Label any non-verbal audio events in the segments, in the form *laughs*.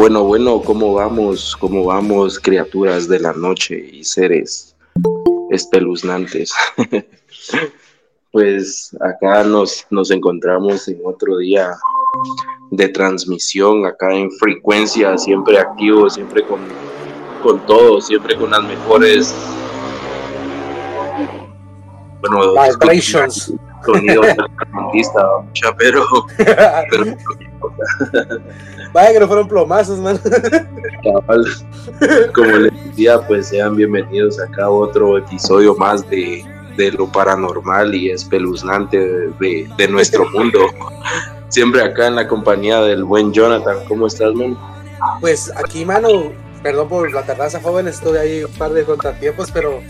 Bueno, bueno, ¿cómo vamos? ¿Cómo vamos, criaturas de la noche y seres espeluznantes? *laughs* pues acá nos, nos encontramos en otro día de transmisión, acá en frecuencia, siempre activo, siempre con, con todo, siempre con las mejores bueno, vibrations. Sonido pero, pero *laughs* *laughs* Vaya que no fueron plomazos, man. Como les decía, pues sean bienvenidos acá a otro episodio más de, de lo paranormal y espeluznante de, de, nuestro mundo. Siempre acá en la compañía del buen Jonathan. ¿Cómo estás, man? Pues aquí, mano, perdón por la tardanza, joven, estuve ahí un par de contratiempos, pero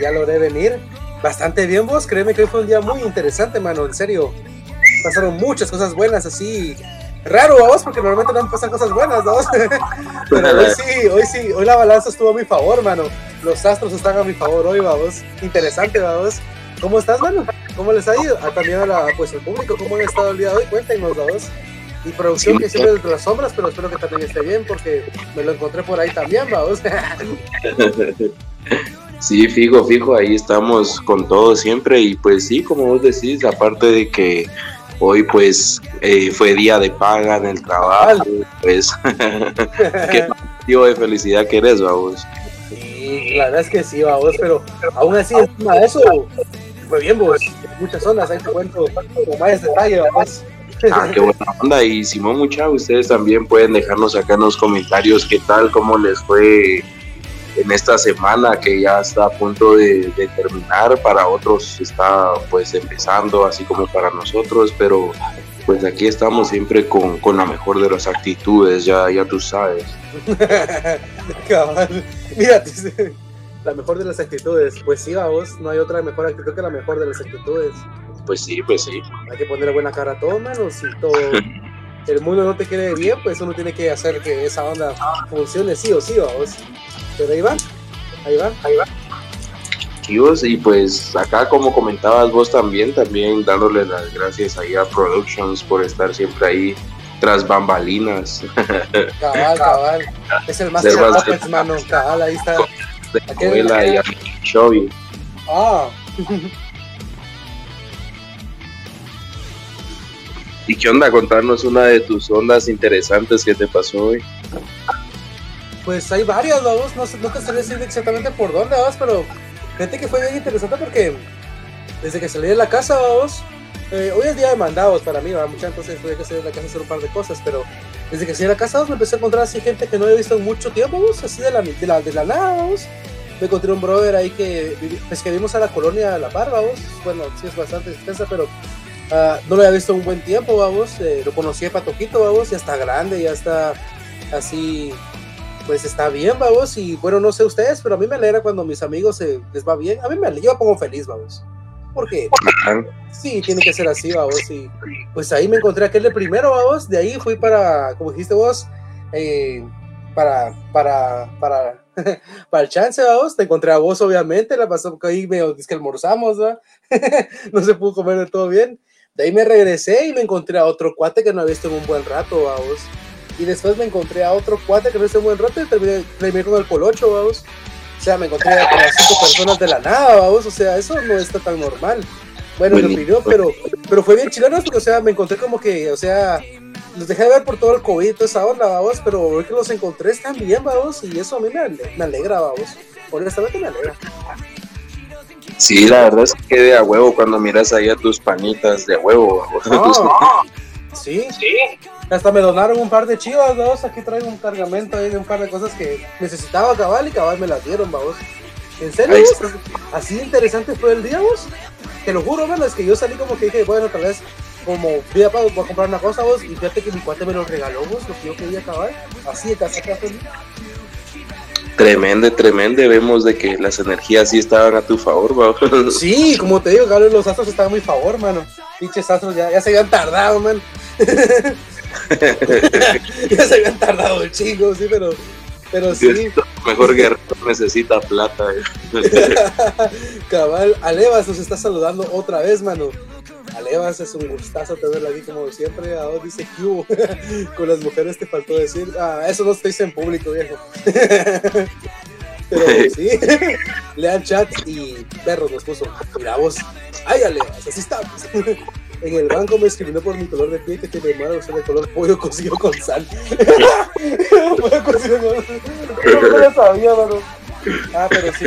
ya logré venir. Bastante bien, vos, créeme que hoy fue un día muy interesante, mano, en serio. Pasaron muchas cosas buenas así Raro, vos, porque normalmente no me pasan cosas buenas, ¿no? *laughs* Pero hoy sí, hoy sí, hoy la balanza estuvo a mi favor, mano. Los astros están a mi favor hoy, vamos. Interesante, vamos. ¿Cómo estás, mano? ¿Cómo les ha ido? Ah, también a la, pues, el público, ¿cómo han estado el día de hoy? Cuéntenos, vamos. Y producción que siempre entre las sombras, pero espero que también esté bien, porque me lo encontré por ahí también, vamos. *laughs* *laughs* Sí, fijo, fijo, ahí estamos con todo siempre y pues sí, como vos decís, aparte de que Hoy pues eh, fue día de paga en el trabajo, pues *laughs* qué motivo de felicidad que eres, vamos. Sí, la verdad es que sí, vamos, pero aún así encima de eso fue bien, vos, muchas zonas, ahí te cuento con más detalle, vamos. Ah, qué buena onda. Y Simón Mucha, ustedes también pueden dejarnos acá en los comentarios qué tal, cómo les fue en esta semana que ya está a punto de, terminar, para otros está pues empezando, así como para nosotros, pero pues aquí estamos siempre con, con la mejor de las actitudes, ya, ya tú sabes. *laughs* Cabal, mira, *laughs* la mejor de las actitudes, pues sí, vos, no hay otra mejor actitud que la mejor de las actitudes. Pues sí, pues sí. Hay que ponerle buena cara a todo, mano, si todo *laughs* el mundo no te quiere bien, pues uno tiene que hacer que esa onda funcione sí o sí, vamos. Pero ahí va, ahí va, ahí va. Y pues acá como comentabas vos también, también dándole las gracias ahí a Productions por estar siempre ahí tras bambalinas. *laughs* Cabal, cabal. Es el más Puppets, mano. Cabal, ahí está. De la y a Chovy. Ah. *laughs* ¿Y qué onda? Contarnos una de tus ondas interesantes que te pasó hoy. Pues hay varias, vamos, no, no te sabría decir exactamente por dónde vas, pero fíjate que fue bien interesante porque desde que salí de la casa, vamos, eh, hoy es día de mandados para mí, ¿va? mucha entonces tuve que salir de la casa a hacer un par de cosas, pero desde que salí de la casa, vamos, me empecé a encontrar así gente que no había visto en mucho tiempo, vamos, así de la, de de la nada, vamos. Me encontré un brother ahí que, pues que vimos a la colonia La Par, vamos, bueno, sí es bastante extensa, pero uh, no lo había visto un buen tiempo, vamos, eh, lo conocí de Patoquito, vamos, ya está grande, ya está así pues está bien, vamos. Y bueno, no sé ustedes, pero a mí me alegra cuando mis amigos les va bien. A mí me alegra, yo me pongo feliz, vamos. Porque sí, tiene que ser así, vamos. Y pues ahí me encontré aquel de primero, vamos. De ahí fui para, como dijiste vos, eh, para, para, para, *laughs* para el chance, vamos. Te encontré a vos, obviamente. La pasó que ahí me es que almorzamos, ¿va? *laughs* no se pudo comer de todo bien. De ahí me regresé y me encontré a otro cuate que no había visto en un buen rato, vamos. Y después me encontré a otro cuate que no hice un buen rato y terminé, terminé con el colocho, vamos. O sea, me encontré a las cinco personas de la nada, vamos. O sea, eso no está tan normal. Bueno, en mi opinión, pero, pero fue bien chileno porque, o sea, me encontré como que, o sea, los dejé de ver por todo el COVID y toda esa onda, vamos, pero es que los encontré están bien, vamos, y eso a mí me, alegra, vamos. Honestamente me alegra. Sí, la verdad es que de a huevo cuando miras ahí a tus panitas de a huevo. *laughs* sí, sí. Hasta me donaron un par de chivas, dos. Aquí traigo un cargamento ahí de un par de cosas que necesitaba cabal y cabal me las dieron, vamos. ¿En serio? Así interesante fue el día, vos. Te lo juro, bueno, es que yo salí como que dije, bueno, tal vez como voy a, voy a comprar una cosa, vos, y fíjate que mi cuate me lo regaló, vos, lo que yo quería acabar. Así de casaca feliz. Tremendo, tremendo. Vemos de que las energías sí estaban a tu favor, vamos. *laughs* Sí, como te digo, cabrón, los astros estaban a mi favor, mano. Pinches astros ya, ya se habían tardado, man. *laughs* *laughs* ya se habían tardado el chingo, sí, pero, pero sí. Mejor guerrero necesita plata. *laughs* Cabal, Alevas nos está saludando otra vez, mano. Alevas, es un gustazo tenerla aquí como siempre. Ahora dice Q. *laughs* Con las mujeres te faltó decir. Ah, eso no estoy en público, viejo. Pero sí, lean chat y perros nos puso. Mira vos, ay Alevas, así estamos. En el banco me escribió por mi color de piel que tiene mala versión de color pollo cocido con sal. *laughs* pollo cocido con sal. No lo sabía, mano. Ah, pero sí.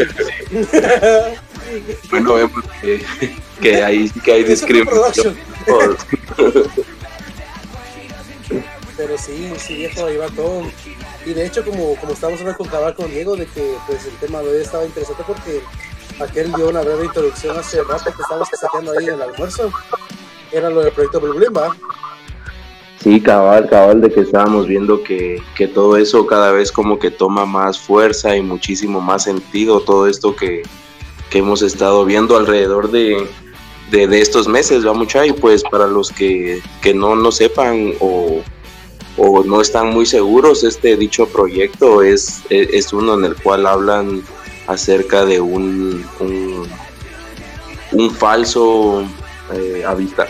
Bueno, vemos que, que sí que hay discriminación. *laughs* Pero sí, sí, viejo, ahí va todo. Y de hecho, como, como estábamos hablando con Cabal con Diego, de que pues el tema de hoy estaba interesante porque aquel dio una breve introducción hace rato que estábamos sacando ahí en el almuerzo. Era lo del proyecto ¿va? Sí, cabal, cabal, de que estábamos viendo que, que, todo eso cada vez como que toma más fuerza y muchísimo más sentido, todo esto que, que hemos estado viendo alrededor de, de, de estos meses, va mucha, y pues para los que, que no, no sepan o, o, no están muy seguros, este dicho proyecto es, es uno en el cual hablan acerca de un, un falso eh,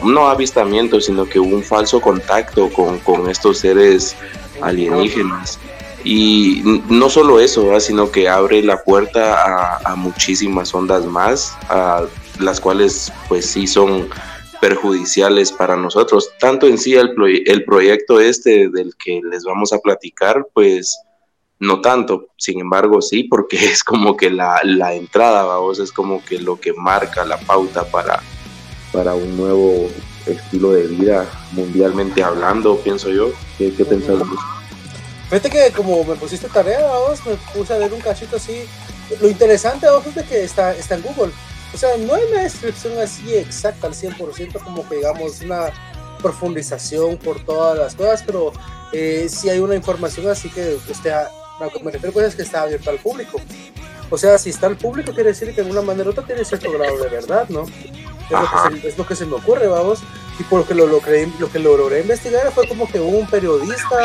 no avistamiento, sino que un falso contacto con, con estos seres alienígenas. Y no solo eso, sino que abre la puerta a, a, muchísimas ondas más, a las cuales pues sí son perjudiciales para nosotros. Tanto en sí el, el proyecto este del que les vamos a platicar, pues no tanto, sin embargo sí, porque *laughs* es como que la, la entrada, vamos, es como que lo que marca la pauta para, para un nuevo estilo de vida mundialmente hablando, pienso yo. ¿Qué, qué pensás? Fíjate que como me pusiste tarea, vos, me puse a ver un cachito así. Lo interesante, vos, es de que está, está en Google. O sea, no hay una descripción así exacta al 100%, como que digamos una profundización por todas las cosas, pero eh, sí hay una información así que usted, lo que me refiero pues es que está abierto al público. O sea, si está al público quiere decir que de una manera otra tiene cierto grado de verdad, ¿no? Es lo, que se, es lo, que se, me ocurre, vamos. Y por lo, lo, lo que logré investigar fue como que un periodista.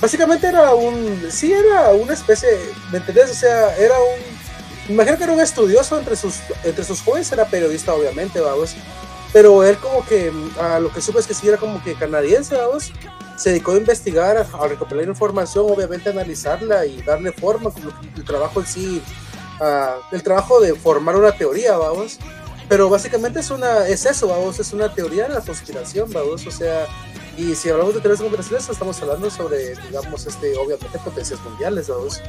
Básicamente era un, sí, era una especie, ¿me entendés? O sea, era un, imagino que era un estudioso entre sus, entre sus jóvenes, era periodista obviamente, vamos, pero él como que, a lo que supe es que sí era como que canadiense, vamos, se dedicó a investigar, a, recopilar información, obviamente analizarla y darle forma, como el trabajo en sí, el trabajo de formar una teoría, vamos, pero básicamente es una, es eso, vamos, es una teoría de la conspiración, vamos, o sea, y si hablamos de teorías conspiraciones, estamos hablando sobre, digamos, este, obviamente potencias mundiales, ¿sabes?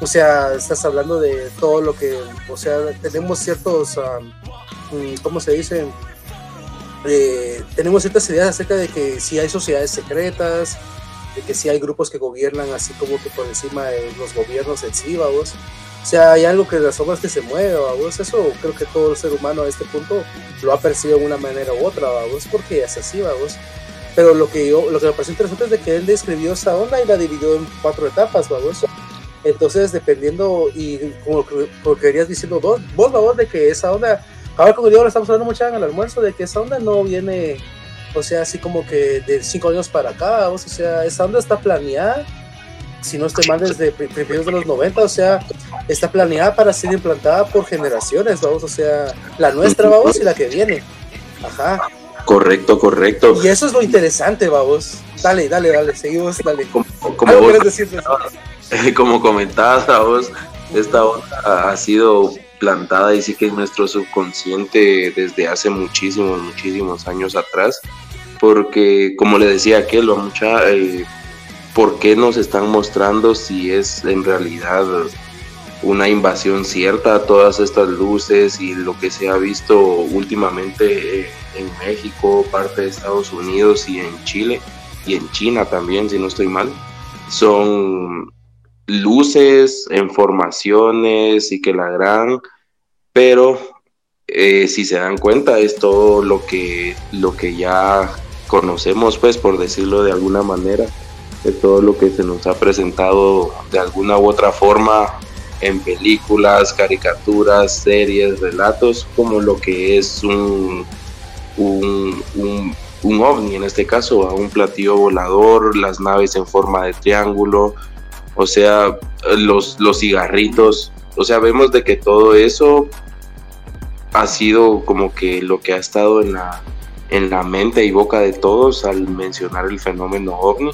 O sea, estás hablando de todo lo que, o sea, tenemos ciertos, um, ¿cómo se dice? Eh, tenemos ciertas ideas acerca de que si hay sociedades secretas, de que si hay grupos que gobiernan así como que por encima de los gobiernos en sí, vamos. O sea, hay algo que las sombras que se mueve, vamos. Eso creo que todo el ser humano a este punto lo ha percibido de una manera u otra, vamos, porque es así, vamos. Pero lo que, yo, lo que me pareció interesante es de que él describió esa onda y la dividió en cuatro etapas, vamos. Entonces, dependiendo, y como, como querías diciendo vos, vos, vamos, de que esa onda, ahora como digo, lo estamos hablando mucho en el almuerzo, de que esa onda no viene, o sea, así como que de cinco años para acá, vamos, o sea, esa onda está planeada, si no estoy mal, desde principios de los 90, o sea, está planeada para ser implantada por generaciones, vamos, o sea, la nuestra, vamos, y la que viene. Ajá. Correcto, correcto. Y eso es lo interesante, vamos. Dale, dale, dale, seguimos, dale. Como, como, vos, *laughs* como comentabas, vos, esta onda ha sido plantada y sí que es nuestro subconsciente desde hace muchísimos, muchísimos años atrás, porque como le decía aquel, mucha, eh, ¿por qué nos están mostrando si es en realidad una invasión cierta todas estas luces y lo que se ha visto últimamente en México, parte de Estados Unidos y en Chile y en China también, si no estoy mal, son luces, informaciones y que la gran, pero eh, si se dan cuenta es todo lo que, lo que ya conocemos, pues por decirlo de alguna manera, de todo lo que se nos ha presentado de alguna u otra forma en películas, caricaturas, series, relatos, como lo que es un, un, un, ovni en este caso, un platillo volador, las naves en forma de triángulo, o sea, los, los cigarritos, o sea, vemos de que todo eso ha sido como que lo que ha estado en la, en la mente y boca de todos al mencionar el fenómeno ovni.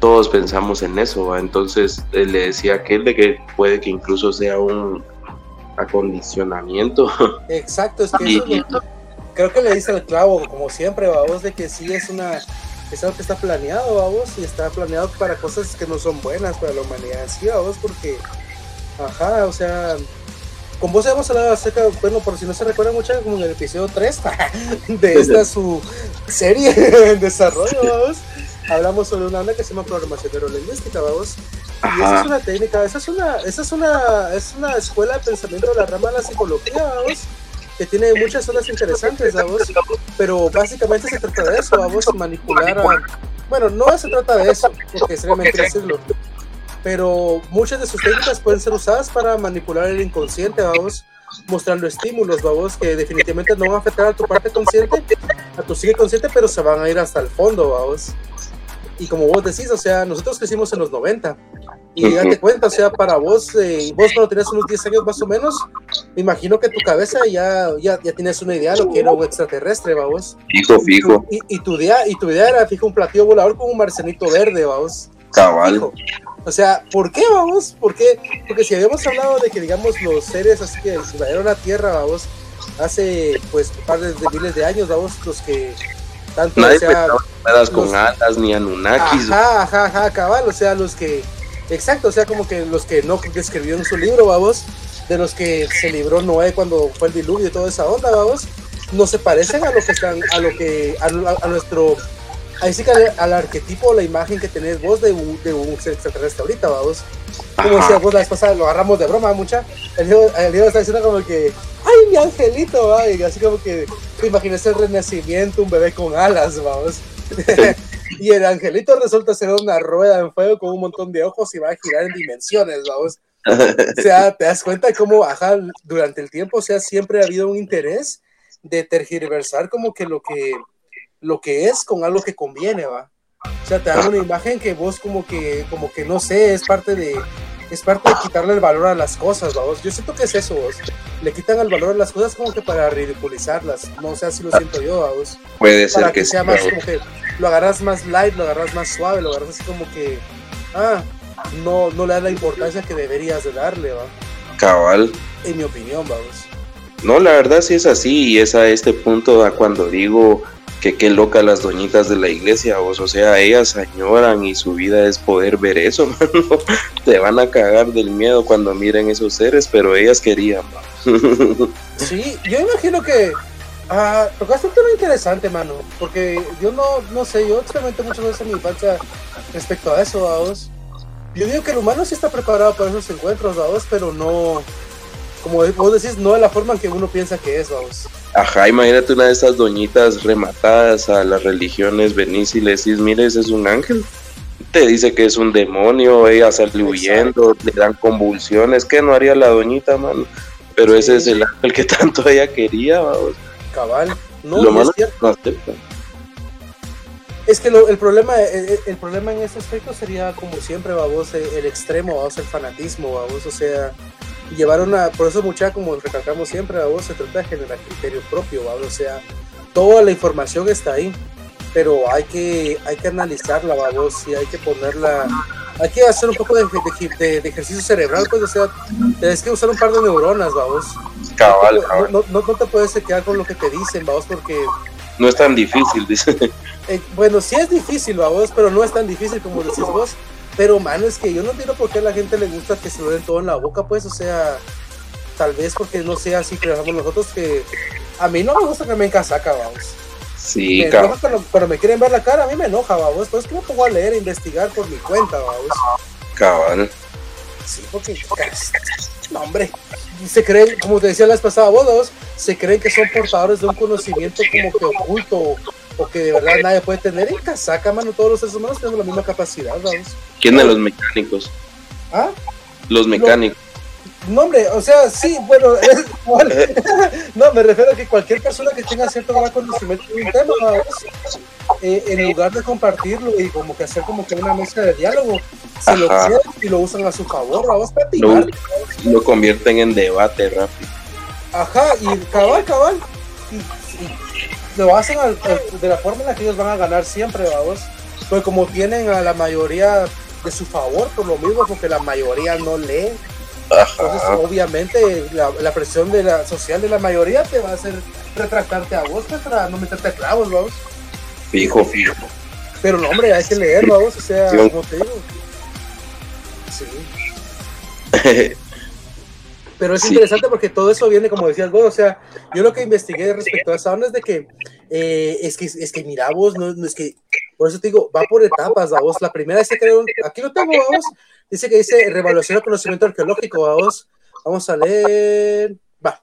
Todos pensamos en eso, entonces le decía aquel de que puede que incluso sea un acondicionamiento. *laughs* Exacto, es que creo que le dice el clavo, como siempre, vamos, de que sí es una es algo que está planeado, vamos, y está planeado para cosas que no son buenas para la humanidad, sí, vamos, porque, ajá, o sea, con vos hemos hablado acerca, bueno, por si no se recuerda mucho, como en el episodio 3 *laughs* de esta su serie *laughs* en desarrollo, vamos, hablamos sobre una onda que se llama programación neurolingüística, vamos, y esa es una técnica, esa es una, esa es una, es una escuela de pensamiento de la rama de la psicología, vamos, que tiene muchas zonas interesantes, vamos, pero básicamente se trata de eso, vamos, manipular a... Bueno, no se trata de eso, porque sería mentira decirlo, pero muchas de sus técnicas pueden ser usadas para manipular el inconsciente, vamos, mostrando estímulos, vamos, que definitivamente no van a afectar a tu parte consciente, a tu psique consciente, pero se van a ir hasta el fondo, vamos. Y como vos decís, o sea, nosotros crecimos en los 90, y date cuenta, o sea, para vos, eh, vos cuando tenías unos 10 años más o menos, me imagino que tu cabeza ya, ya, ya tienes una idea de lo que era un extraterrestre, vamos. Fijo, fijo. Y, tu idea, y tu idea era, fijo, un platillo volador con un marcenito verde, vamos. Cabal. O sea, ¿por qué, vamos? ¿Por qué? Porque si habíamos hablado de que, digamos, los seres así que invadieron la Tierra, vamos, hace, pues, par de, miles de años, vamos, los que tanto, Nadie o sea, con alas ni anunnakis. Ajá, ajá, ajá, cabal, o sea, los que Exacto, o sea, como que los que no escribieron su libro, vamos, de los que se libró Noé cuando fue el diluvio y toda esa onda, vamos, no se parecen a lo que están, a lo que, a, nuestro, ahí sí que al, arquetipo, la imagen que tenés vos de un, de un extraterrestre ahorita, vamos. Como decía vos la vez pasada, lo agarramos de broma mucha. El libro, el está diciendo como que, ¡ay, mi angelito! Y así como que, imagínese el renacimiento, un bebé con alas, vamos. *laughs* y el angelito resulta ser una rueda en fuego con un montón de ojos y va a girar en dimensiones, vamos. O sea, *laughs* te das cuenta de cómo, ajá, durante el tiempo, o sea, siempre ha habido un interés de tergiversar como que lo que, lo que es con algo que conviene, va. O sea, te dan una *laughs* imagen que vos como que, como que no sé, es parte de, es parte de quitarle el valor a las cosas, vamos. Yo siento que es eso, vos. Le quitan el valor a las cosas como que para ridiculizarlas. No sé si lo siento yo, vos. Puede ser que, sea más como que lo agarras más light, lo agarras más suave, lo agarras así como que, ah, no, no le das la importancia que deberías de darle, va. Cabal. En mi opinión, vamos. No, la verdad sí es así y es a este punto a cuando digo que qué loca las doñitas de la iglesia, vos, o sea, ellas añoran y su vida es poder ver eso, *laughs* mano. Te van a cagar del miedo cuando miren esos seres, pero ellas querían, *laughs* Sí, yo imagino que ah, tocaste un tema interesante, mano, porque yo no, no sé, yo experimenté muchas veces en mi infancia respecto a eso, vos. Yo digo que el humano sí está preparado para esos encuentros, vos, pero no, como vos decís, no de la forma en que uno piensa que es, vamos. Ajá, imagínate una de esas doñitas rematadas a las religiones, venís y le decís, mire, ese es un ángel. Te dice que es un demonio, ella sale huyendo, le dan convulsiones, ¿qué no haría la doñita, mano? Pero ese es el ángel que *laughs* tanto ella quería, vamos. Cabal, no, Lo es cierto. Es que el, problema, el, problema en ese aspecto sería, como siempre, vamos, el, el extremo, vamos, el fanatismo, vamos, o sea, llevar una, por eso mucha, como recalcamos siempre, a vos se trata de generar criterio propio, o sea, toda la información está ahí, pero hay que, hay que analizarla, vos, y hay que ponerla, hay que hacer un poco de, de, ejercicio cerebral, pues, o sea, tienes que usar un par de neuronas, vos. Cabal, no, no, no, te puedes quedar con lo que te dicen, vos, porque... No es tan difícil, dice. Eh, bueno, sí es difícil, vos, pero no es tan difícil como decís vos. Pero, mano, es que yo no entiendo por qué a la gente le gusta que se lo den todo en la boca, pues, o sea, tal vez porque no sea así creamos nosotros que a mí no me gusta que me encasaca, vamos. Sí, me enoja cuando, me quieren ver la cara, a mí me enoja, vamos. Pues que me pongo a leer e investigar por mi cuenta, vamos. Cabal. Sí, porque, *laughs* no, hombre, se creen, como te decía la vez pasada, vos, se creen que son portadores de un conocimiento como que oculto porque de verdad nadie puede tener en casaca, mano. Todos los seres humanos tenemos la misma capacidad, vamos. ¿Quién de los mecánicos? ¿Ah? Los mecánicos. No, hombre, o sea, sí, bueno, *laughs* *laughs* no, me refiero a que cualquier persona que tenga cierto gran conocimiento de un tema, eh, en lugar de compartirlo y como que hacer como que una mesa de diálogo, se lo quieren y lo usan a su favor, vamos lo, lo convierten en debate rápido. Ajá, y cabal, cabal. Y, lo hacen de la forma en la que ellos van a ganar siempre, vamos. Pues como tienen a la mayoría de su favor, por lo mismo, porque la mayoría no lee. Entonces, obviamente, la, presión de la social de la mayoría te va a hacer retractarte a vos pues, para no meterte clavos, vamos. Fijo, fijo. Pero no, hombre, hay que leer, vamos, o sea, como te digo. Sí. *laughs* Pero es interesante porque todo eso viene, como decía vos, o sea, yo lo que investigué respecto a esa onda es de que, eh, es que, es que mira vos, no, es que, por eso te digo, va por etapas, vos. La primera es que aquí lo tengo, vamos, dice que dice revaluación del conocimiento arqueológico, vamos. Vamos a leer, va.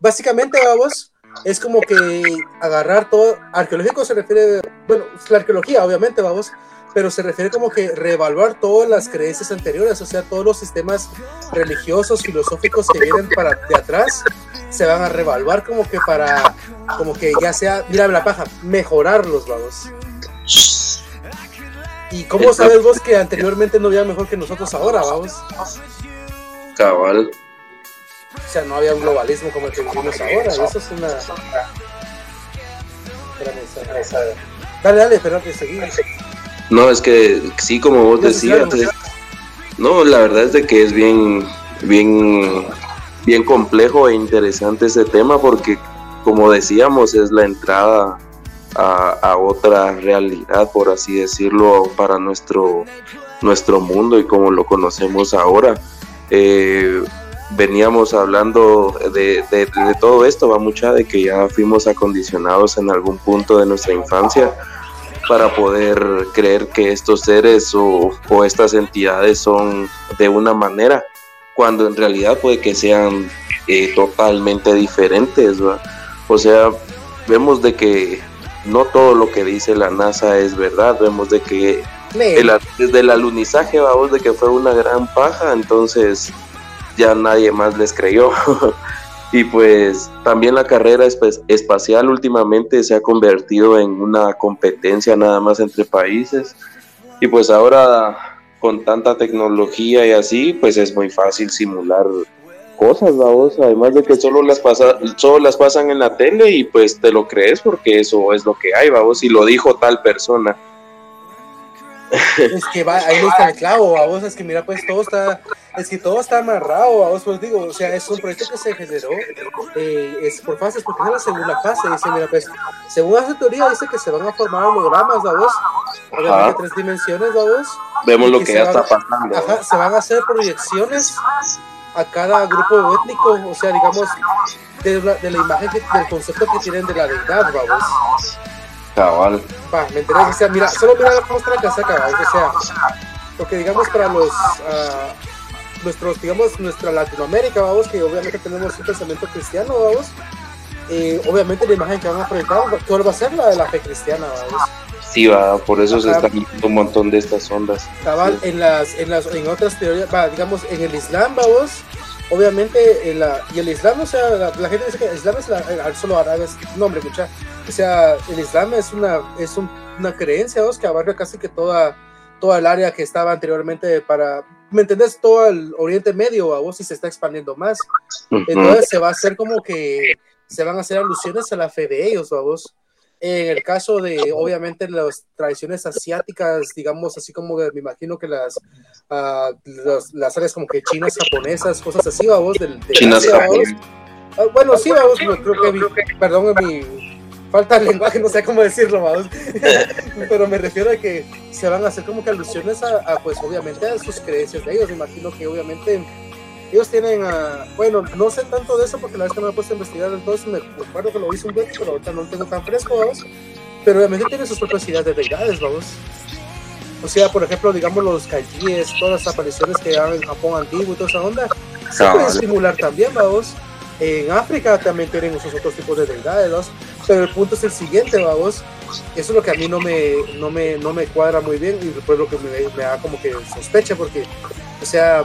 Básicamente, vamos, es como que agarrar todo, arqueológico se refiere, bueno, la arqueología, obviamente, vamos, pero se refiere como que reevaluar todas las creencias anteriores, o sea, todos los sistemas religiosos, filosóficos que vienen para de atrás, se van a reevaluar como que para, como que ya sea, mira la paja, mejorarlos, vamos. ¿Y cómo sabes vos que anteriormente no había mejor que nosotros ahora, vamos? Cabal. O sea, no había un globalismo como el que vivimos ahora, eso es una... Dale, dale, espérate, seguimos. No, es que sí, como vos decías, no, la verdad es de que es bien, bien, bien complejo e interesante ese tema porque, como decíamos, es la entrada a, otra realidad, por así decirlo, para nuestro, nuestro mundo y como lo conocemos ahora. Eh, veníamos hablando de, de, de, todo esto, va mucha de que ya fuimos acondicionados en algún punto de nuestra infancia para poder creer que estos seres o, estas entidades son de una manera, cuando en realidad puede que sean eh, totalmente diferentes. O sea, vemos de que no todo lo que dice la NASA es verdad, vemos de que desde el alunizaje vamos de que fue una gran paja, entonces ya nadie más les creyó. *laughs* Y pues también la carrera espacial últimamente se ha convertido en una competencia nada más entre países. Y pues ahora con tanta tecnología y así, pues es muy fácil simular cosas, vamos, además de que solo las pasa, solo las pasan en la tele y pues te lo crees porque eso es lo que hay, vamos, y lo dijo tal persona. Es que va, ahí está el clavo, vamos, es que mira, pues todo está, es que todo está amarrado, vamos, pues digo, o sea, es un proyecto que se generó, eh, es por fases, porque es la segunda fase, dice, mira, pues, según esa teoría, dice que se van a formar hologramas, vamos, obviamente tres dimensiones, vamos. Vemos lo que, ya está pasando. Ajá, se van a hacer proyecciones a cada grupo étnico, o sea, digamos, de la, de la imagen, del concepto que tienen de la deidad, vamos. Cabal. Va, me enteré, o sea, mira, solo mira cómo está la casaca, o sea, porque digamos para los, uh, nuestros, digamos, nuestra Latinoamérica, vamos, que obviamente tenemos un pensamiento cristiano, vamos, eh, obviamente la imagen que van a proyectar, ¿cuál va a ser la de la fe cristiana, vamos? Sí, va, por eso se están viendo un montón de estas ondas. Cabal, en las, en las, en otras teorías, va, digamos, en el Islam, vamos, obviamente, en la, y el Islam, o sea, la, gente dice que el Islam es la, solo árabe, no, hombre, escucha, o sea, el Islam es una, es una creencia, ¿vos? que abarca casi que toda, toda el área que estaba anteriormente para, ¿me entendés? Todo el Oriente Medio, a vos, y se está expandiendo más. Entonces se va a hacer como que se van a hacer alusiones a la fe de ellos, a vos. En el caso de, obviamente, las tradiciones asiáticas, digamos, así como me imagino que las, uh, las áreas como que chinas, japonesas, cosas así, vos, del, de chinas, japonesas. Ah, bueno, sí, vamos, creo que, perdón, mi, falta el lenguaje, no sé cómo decirlo, vamos. *laughs* pero me refiero a que se van a hacer como que alusiones a, pues obviamente a sus creencias de ellos. Me imagino que obviamente ellos tienen, a, bueno, no sé tanto de eso porque la vez que me he puesto a investigar entonces me acuerdo que lo hice un poco, pero ahorita no lo tengo tan fresco, vamos. Pero obviamente tienen sus propias ideas de deidades, vamos. O sea, por ejemplo, digamos los kajis, todas las apariciones que hay en Japón antiguo y toda esa onda, se puede estimular también, vamos. En África también tienen esos otros tipos de deidades, pero el punto es el siguiente, vamos. Eso es lo que a mí no me, no me, no me cuadra muy bien y después lo que me, me, da como que sospecha, porque, o sea,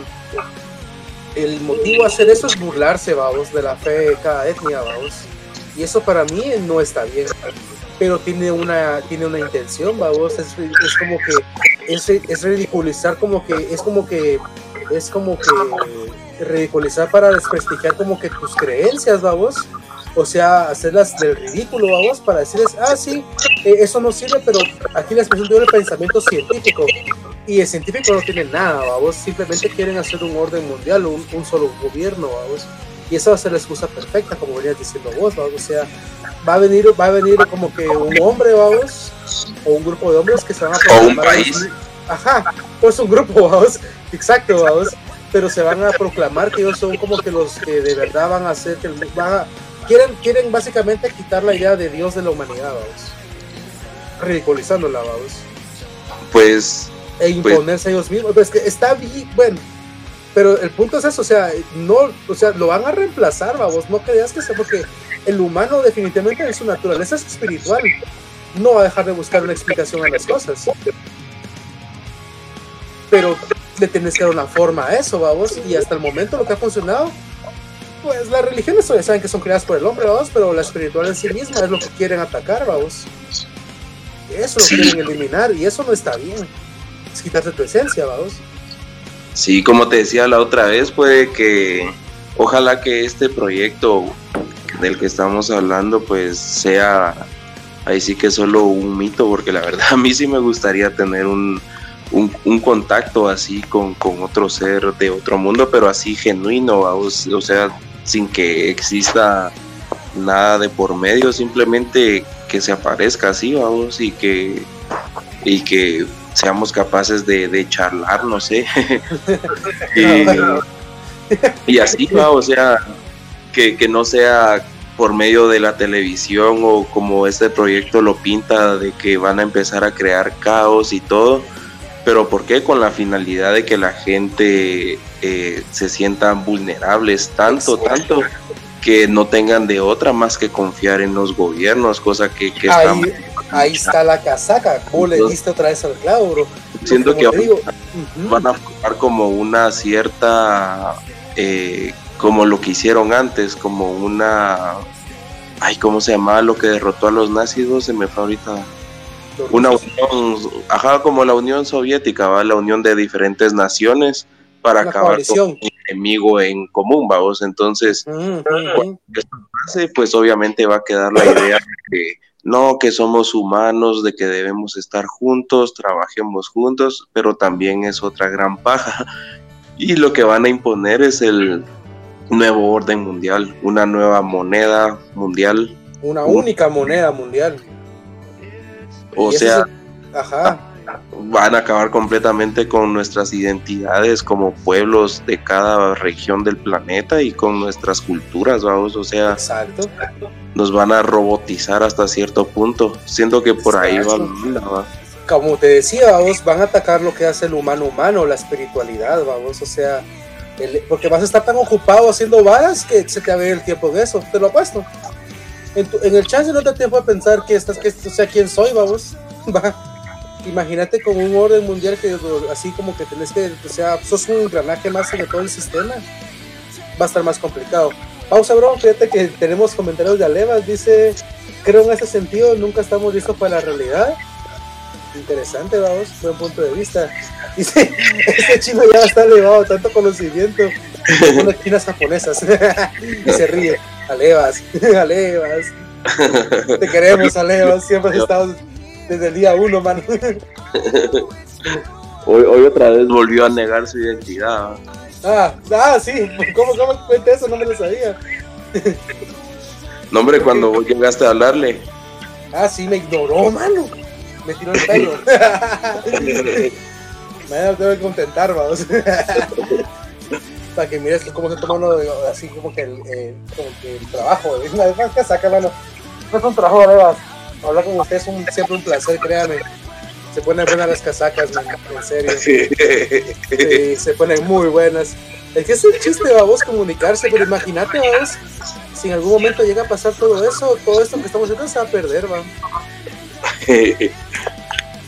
el motivo de hacer eso es burlarse, vamos, de la fe de cada etnia, vamos. Y eso para mí no está bien, pero tiene una, tiene una intención, vamos. Es, es como que, es, es ridiculizar, como que, es como que, es como que ridiculizar para desprestigiar como que tus creencias, vamos. o sea, hacerlas del ridículo, vamos, para decirles, ah, sí, eh, eso no sirve, pero aquí les presento el pensamiento científico. Y el científico no tiene nada, vamos, simplemente quieren hacer un orden mundial, un, un solo gobierno, vamos. Y esa va a ser la excusa perfecta, como venías diciendo vos, vamos, o sea, va a venir, va a venir como que un hombre, vamos, o un grupo de hombres que se van a o un país. Ajá, pues un grupo, vamos, exacto, vamos, pero se van a proclamar que ellos son como que los que de verdad van a hacer que el van a, quieren, quieren básicamente quitar la idea de Dios de la humanidad, vamos, ridiculizándola, vamos. Pues. E imponerse a ellos mismos, pues que está bien, bueno, pero el punto es eso, o sea, no, o sea, lo van a reemplazar, vamos, no creas que sea porque el humano definitivamente en su naturaleza es espiritual, no va a dejar de buscar una explicación a las cosas. Pero le tienes que dar una forma a eso, vamos, y hasta el momento lo que ha funcionado, pues las religiones ya saben que son creadas por el hombre, vamos, pero la espiritual en sí misma es lo que quieren atacar, vamos. Eso lo quieren eliminar y eso no está bien. Es quitarte tu esencia, vamos. Sí, como te decía la otra vez, puede que ojalá que este proyecto del que estamos hablando pues sea ahí sí que solo un mito, porque la verdad *laughs* a mí sí me gustaría tener un, un, contacto así con, con, otro ser de otro mundo, pero así genuino, o, o sea, sin que exista nada de por medio, simplemente que se aparezca así, vamos, y que, y que seamos capaces de, de charlar, no sé. *laughs* y, y, así, o sea, que, que, no sea por medio de la televisión o como este proyecto lo pinta de que van a empezar a crear caos y todo, pero ¿por qué? Con la finalidad de que la gente eh, se sientan vulnerables tanto, tanto que no tengan de otra más que confiar en los gobiernos, cosa que, que ahí, ahí está la casaca, ¿cómo le diste otra vez al clavo, bro? Siento que digo, van a formar como una cierta, eh, como lo que hicieron antes, como una, ay, ¿cómo se llamaba lo que derrotó a los nazis? Se me fue ahorita. Una unión, ajá, como la Unión Soviética, ¿va? la unión de diferentes naciones para acabar con un enemigo en común, vamos. Entonces, pues obviamente va a quedar la idea de que no, que somos humanos, de que debemos estar juntos, trabajemos juntos, pero también es otra gran paja. Y lo que van a imponer es el nuevo orden mundial, una nueva moneda mundial. Una única moneda mundial. O sea, ajá van a acabar completamente con nuestras identidades como pueblos de cada región del planeta y con nuestras culturas, vamos, o sea, Exacto. nos van a robotizar hasta cierto punto, siento que por ahí va, Como te decía, vamos, van a atacar lo que hace el humano humano, la espiritualidad, vamos, o sea, porque vas a estar tan ocupado haciendo varas que se te va a ver el tiempo de eso, te lo apuesto. En, en el chance no te tiempo de pensar que estás, que, o sea, quién soy, vamos, *laughs* va imagínate con un orden mundial que así como que tenés que, o sea, sos un engranaje más de todo el sistema, va a estar más complicado. Pausa, bro, fíjate que tenemos comentarios de Alevas, dice, creo en ese sentido, nunca estamos listos para la realidad. Interesante, vamos, buen punto de vista. *laughs* Dice, este chino ya está elevado, tanto conocimiento, son las chinas japonesas. *laughs* y se ríe, Alevas, *laughs* Alevas. Te queremos, Alevas, siempre has estado desde el día uno, mano. hoy, hoy otra vez volvió a negar su identidad. Ah, ah, sí. ¿Cómo, cómo cuenta eso? No me lo sabía. No, hombre, cuando vos llegaste a hablarle. Ah, sí, me ignoró, mano. Me tiró el pelo. *laughs* Mañana tengo que contentar, vamos. *laughs* Para que mires cómo se toma uno así como que el, eh, como que el trabajo. Es una que saca, mano. No es un trabajo, ¿verdad? hablar con usted es un, siempre un placer, créame. Se ponen buenas las casacas, man, en serio. Sí, se ponen muy buenas. Es que es un chiste, vamos, comunicarse, pero imagínate, vamos, si en algún momento llega a pasar todo eso, todo esto que estamos haciendo se va a perder, va. *laughs*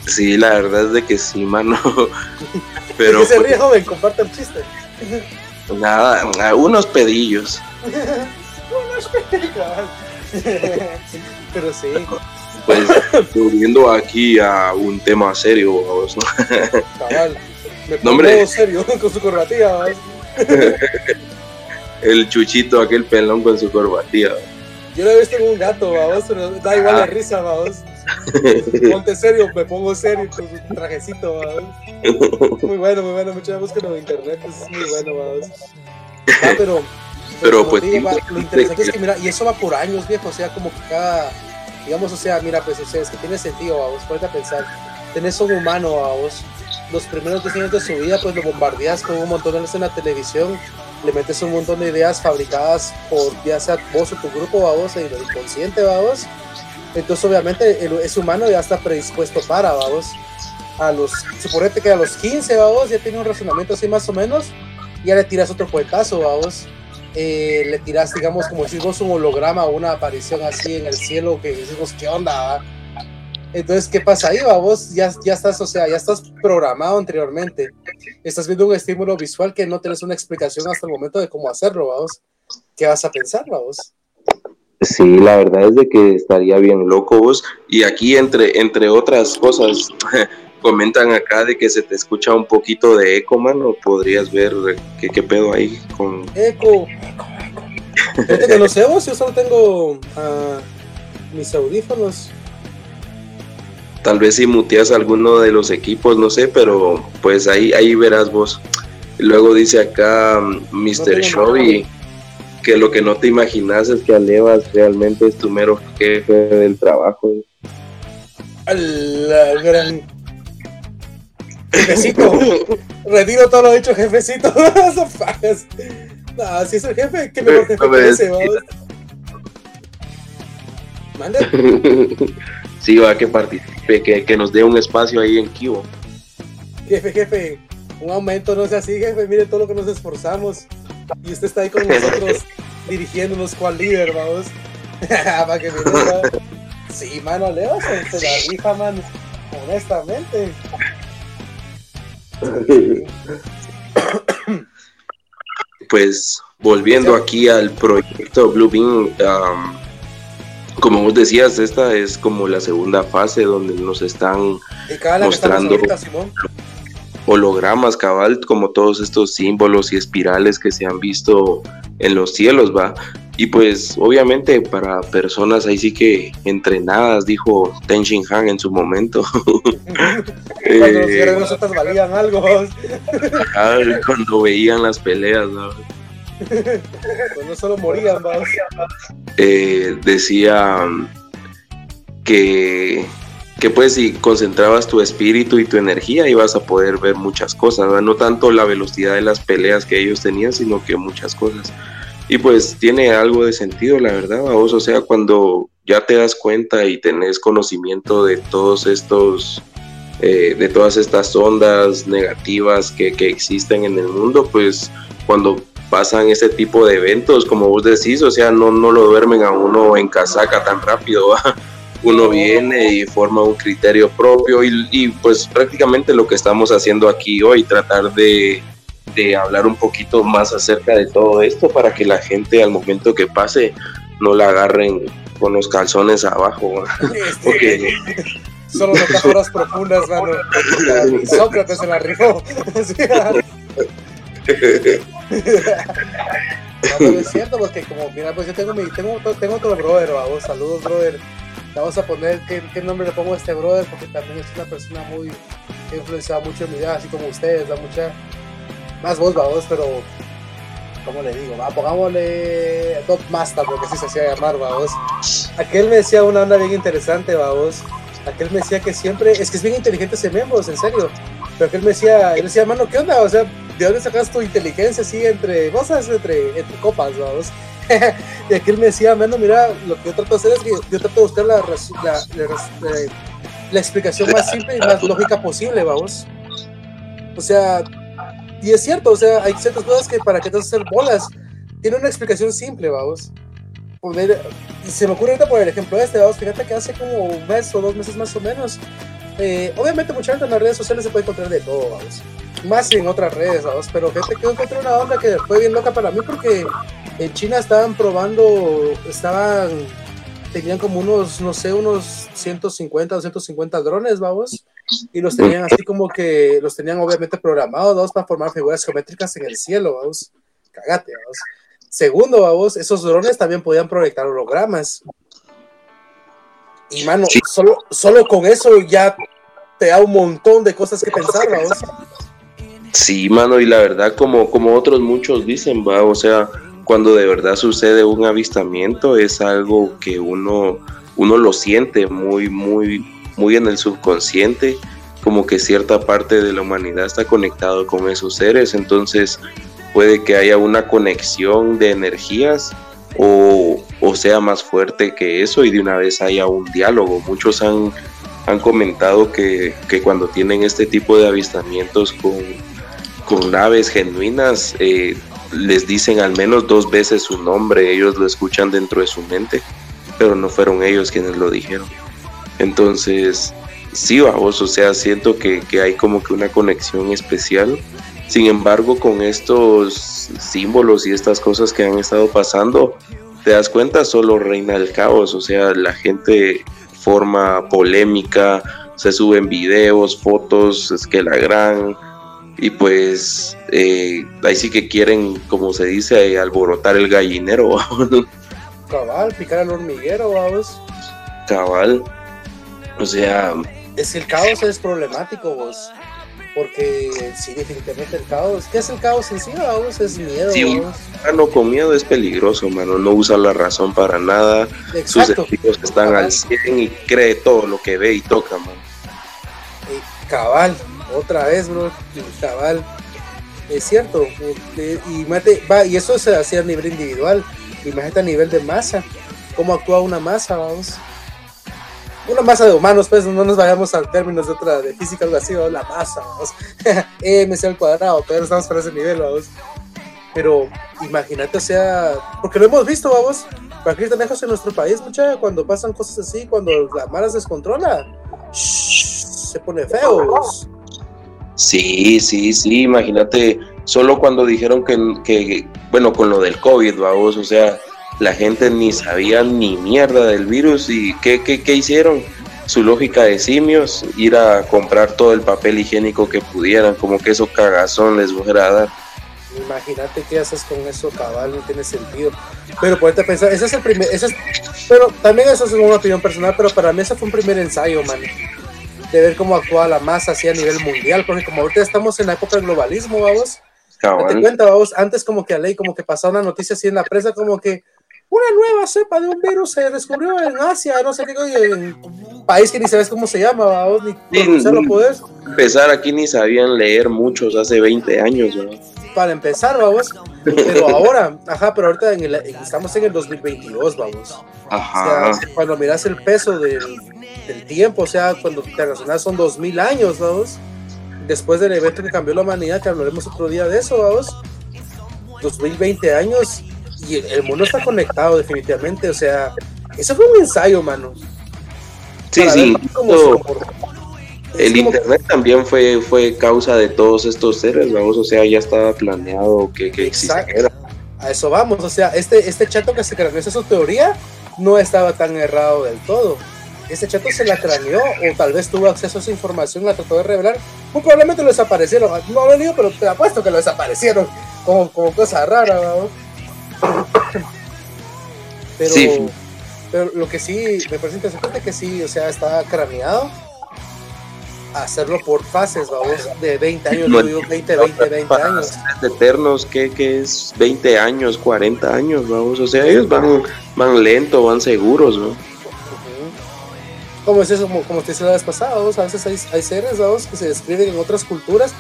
Sí, la verdad es de que sí, mano. *laughs* Pero. ¿Qué se ríe, joven? Comparte el chiste. Nada, unos pedillos. *laughs* unos pedillos. *laughs* Pero sí pues volviendo aquí a un tema serio, vamos, ¿no? Cabal, me pongo serio con su corbatilla, El chuchito, aquel pelón con su corbatilla. Yo lo he visto en un gato, vamos, pero da igual de risa, vamos. *laughs* Ponte serio, me pongo serio con su trajecito, vamos. Muy bueno, muy bueno, muchas búsquenlo en internet, es muy bueno, vamos. Ah, pero, pero pues, lo interesante es que, mira, y eso va por años, viejo, o sea, como que cada, digamos, o sea, mira, pues, o sea, es que tiene sentido, vamos, ponte a pensar, tenés un humano, vamos, los primeros 10 años de su vida, pues lo bombardeas con un montón de veces en la televisión, le metes un montón de ideas fabricadas por ya sea vos o tu grupo, vamos, en lo inconsciente, vamos. Entonces, obviamente, el, ese humano ya está predispuesto para, vamos. A los, suponete que a los 15, vamos, ya tiene un razonamiento así más o menos, ya le tiras otro cuentazo, vamos. Eh, le tiras, digamos, como si vos un holograma o una aparición así en el cielo que decimos, ¿qué onda? Entonces, ¿qué pasa ahí, vos? Ya, ya estás, o sea, ya estás programado anteriormente. Estás viendo un estímulo visual que no tienes una explicación hasta el momento de cómo hacerlo, vamos. ¿Qué vas a pensar, vos? Sí, la verdad es de que estaría bien loco vos. Y aquí, entre, entre otras cosas, *laughs* comentan acá de que se te escucha un poquito de eco, mano. Podrías ver qué, qué pedo ahí con... Eco. Fíjate que no sé vos, yo solo tengo uh, mis audífonos tal vez si muteas alguno de los equipos, no sé, pero pues ahí, ahí verás vos. Luego dice acá Mr. Shovy que lo que no te imaginas es que Alevas realmente es tu mero jefe del trabajo. Al gran jefecito. Retiro todo lo dicho, jefecito. *laughs* no, si es el jefe, ¿qué mejor jefe que ese, vamos. Mande. *laughs* sí, va que participe, que, que nos dé un espacio ahí en Kibo. Jefe, jefe, un aumento, no sea así, jefe, mire todo lo que nos esforzamos. Y usted está ahí con nosotros *laughs* dirigiéndonos cual líder, vamos. *laughs* Para que Sí, mano, Leo se, se la rifa, mano. Honestamente. Pues volviendo aquí al proyecto Blue Bean, um, como vos decías, esta es como la segunda fase donde nos están mostrando hologramas, cabal, como todos estos símbolos y espirales que se han visto en los cielos, va. Y pues obviamente para personas ahí sí que entrenadas, dijo Ten Shin Han en su momento. *laughs* cuando eh, nosotros valían algo. cuando veían las peleas, ¿no? no solo morían, eh, decía que, que pues si concentrabas tu espíritu y tu energía ibas a poder ver muchas cosas, no tanto la velocidad de las peleas que ellos tenían, sino que muchas cosas. Y pues tiene algo de sentido, la verdad, vos, o sea, cuando ya te das cuenta y tenés conocimiento de todos estos, eh, de todas estas ondas negativas que, que existen en el mundo, pues cuando pasan ese tipo de eventos, como vos decís, o sea, no, no lo duermen a uno en casaca tan rápido, uno viene y forma un criterio propio y, y, pues prácticamente lo que estamos haciendo aquí hoy, tratar de, de hablar un poquito más acerca de todo esto para que la gente al momento que pase no la agarren con los calzones abajo. *laughs* Porque... Solo metáforas profundas, mano. Sócrates se la rifó. *laughs* no, es cierto, porque como, mira, pues yo tengo, mi, tengo, tengo otro brother, vamos, saludos, brother. Vamos a poner qué, qué, nombre le pongo a este brother, porque también es una persona muy que ha influenciado mucho en mi vida, así como ustedes, da mucha más voz, vamos, pero ¿cómo le digo? Va, pongámosle Top Master, porque así se hacía llamar, vamos. Aquel me decía una onda bien interesante, vamos. Aquel me decía que siempre, es que es bien inteligente ese Membos, en serio. Pero aquel me decía, él decía, mano, ¿qué onda? O sea, ¿de dónde sacas tu inteligencia así entre, vos sabes, entre, entre copas, vamos? *laughs* y aquí él me decía, mano, mira, lo que yo trato de hacer es que yo trato de buscar la, la, la, explicación más simple y más lógica posible, vamos. O sea, y es cierto, o sea, hay ciertas cosas que para que te hacer bolas, tiene una explicación simple, vamos. y se me ocurre ahorita por el ejemplo este, vamos, fíjate que hace como un mes o dos meses más o menos, eh, obviamente mucha gente en las redes sociales se puede encontrar de todo, vamos más en otras redes, ¿sabes? pero gente que encontré una onda que fue bien loca para mí porque en China estaban probando, estaban, tenían como unos, no sé, unos 150 o 150 drones, vamos, y los tenían así como que, los tenían obviamente programados, vamos, para formar figuras geométricas en el cielo, vamos, cagate, vamos. Segundo, vamos, esos drones también podían proyectar hologramas. Y mano, solo, solo con eso ya te da un montón de cosas que pensar, vamos. Sí, mano, y la verdad, como, como otros muchos dicen, va, o sea, cuando de verdad sucede un avistamiento es algo que uno, uno lo siente muy, muy, muy en el subconsciente, como que cierta parte de la humanidad está conectado con esos seres, entonces puede que haya una conexión de energías o, sea más fuerte que eso y de una vez haya un diálogo. Muchos han, han comentado que, cuando tienen este tipo de avistamientos con, con naves genuinas, eh, les dicen al menos dos veces su nombre, ellos lo escuchan dentro de su mente, pero no fueron ellos quienes lo dijeron. Entonces, sí, vamos, o sea, siento que, que hay como que una conexión especial. Sin embargo, con estos símbolos y estas cosas que han estado pasando, te das cuenta, solo reina el caos, o sea, la gente forma polémica, se suben videos, fotos, es que la gran, y pues eh, ahí sí que quieren, como se dice, alborotar el gallinero. *laughs* Cabal, picar al hormiguero, vamos. Cabal. O sea. Es que el caos es problemático, vos. Porque sí, definitivamente el caos. ¿Qué es el caos en sí, vamos? Es miedo. Sí, un con miedo es peligroso, mano. No usa la razón para nada. Sus sentidos están al 100 y cree todo lo que ve y toca, man. Eh, cabal, otra vez, bro. Cabal. Es cierto. Eh, y, mate, va, y eso se hacía a nivel individual. Imagínate a nivel de masa. ¿Cómo actúa una masa, vamos? Una masa de humanos, pues no nos vayamos a términos de otra, de física, algo así, la masa, vamos. *laughs* MC al cuadrado, todavía estamos para ese nivel, vamos. Pero imagínate, o sea, porque lo hemos visto, vamos, para que lejos en nuestro país, mucha, cuando pasan cosas así, cuando la mara se descontrola, se pone feo. Sí, sí, sí, imagínate, solo cuando dijeron que, bueno, con lo del COVID, vamos, o sea, la gente ni sabía ni mierda del virus y ¿qué, qué, qué hicieron? Su lógica de simios, ir a comprar todo el papel higiénico que pudieran, como que eso cagazón les fuera a dar. Imagínate qué haces con eso, cabal, no tiene sentido. Pero ponerte pensar, ese es el primer, ese es, pero también eso es una opinión personal, pero para mí ese fue un primer ensayo, man de ver cómo actúa la masa así a nivel mundial, porque como ahorita estamos en la época del globalismo, vamos, te cuenta, vamos, antes como que a ley, como que pasaba una noticia así en la prensa, como que una nueva cepa de un virus se descubrió en Asia, no sé qué, en un país que ni sabes cómo se llama, vamos, ni pronunciarlo puedes. Empezar aquí ni sabían leer muchos hace 20 años, ¿no? Para empezar, vamos, pero ahora, ajá, pero ahorita en el, estamos en el 2022, vamos. Ajá. O sea, cuando miras el peso del del tiempo, o sea, cuando internacional son 2000 años, vamos. Después del evento que cambió la humanidad, que hablaremos otro día de eso, vamos. 2020 años y el, mundo está conectado definitivamente, o sea, eso fue un ensayo, mano. Sí, sí. El internet también fue, fue causa de todos estos seres, vamos, o sea, ya estaba planeado que, que existiera. A eso vamos, o sea, este, este chato que se creó esa su teoría no estaba tan errado del todo. Ese chato se la craneó o tal vez tuvo acceso a esa información, la trató de revelar, muy probablemente lo desaparecieron. No lo digo, pero te apuesto que lo desaparecieron como, como cosa rara, Pero, pero lo que sí me parece interesante es que sí, o sea, está craneado hacerlo por fases, vamos, de 20 años, no, digo 20, 20, 20 años. Eternos, ¿qué, ¿qué, es 20 años, 40 años, vamos? O sea, ellos van, van lento, van seguros, ¿no? como es eso, como, como te decía la vez pasada, a veces hay, hay seres que se describen en otras culturas,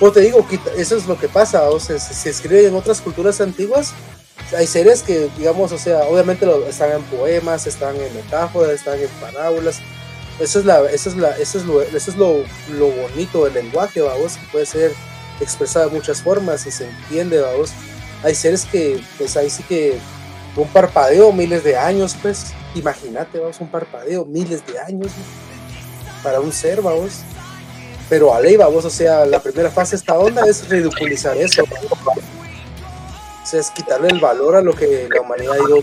o te digo, eso es lo que pasa, se, se escriben en otras culturas antiguas, hay seres que, digamos, o sea, obviamente están en poemas, están en metáforas, están en parábolas, eso es, la, eso es, la, eso es, lo, eso es lo, lo bonito del lenguaje, vamos, que puede ser expresado de muchas formas y se entiende, vamos. Hay seres que, pues ahí sí que un parpadeo, miles de años, pues, imagínate, vamos, un parpadeo, miles de años para un ser, vamos. Pero a ley, vamos, o sea, la primera fase de esta onda es ridiculizar eso. O sea, es quitarle el valor a lo que la humanidad ha ido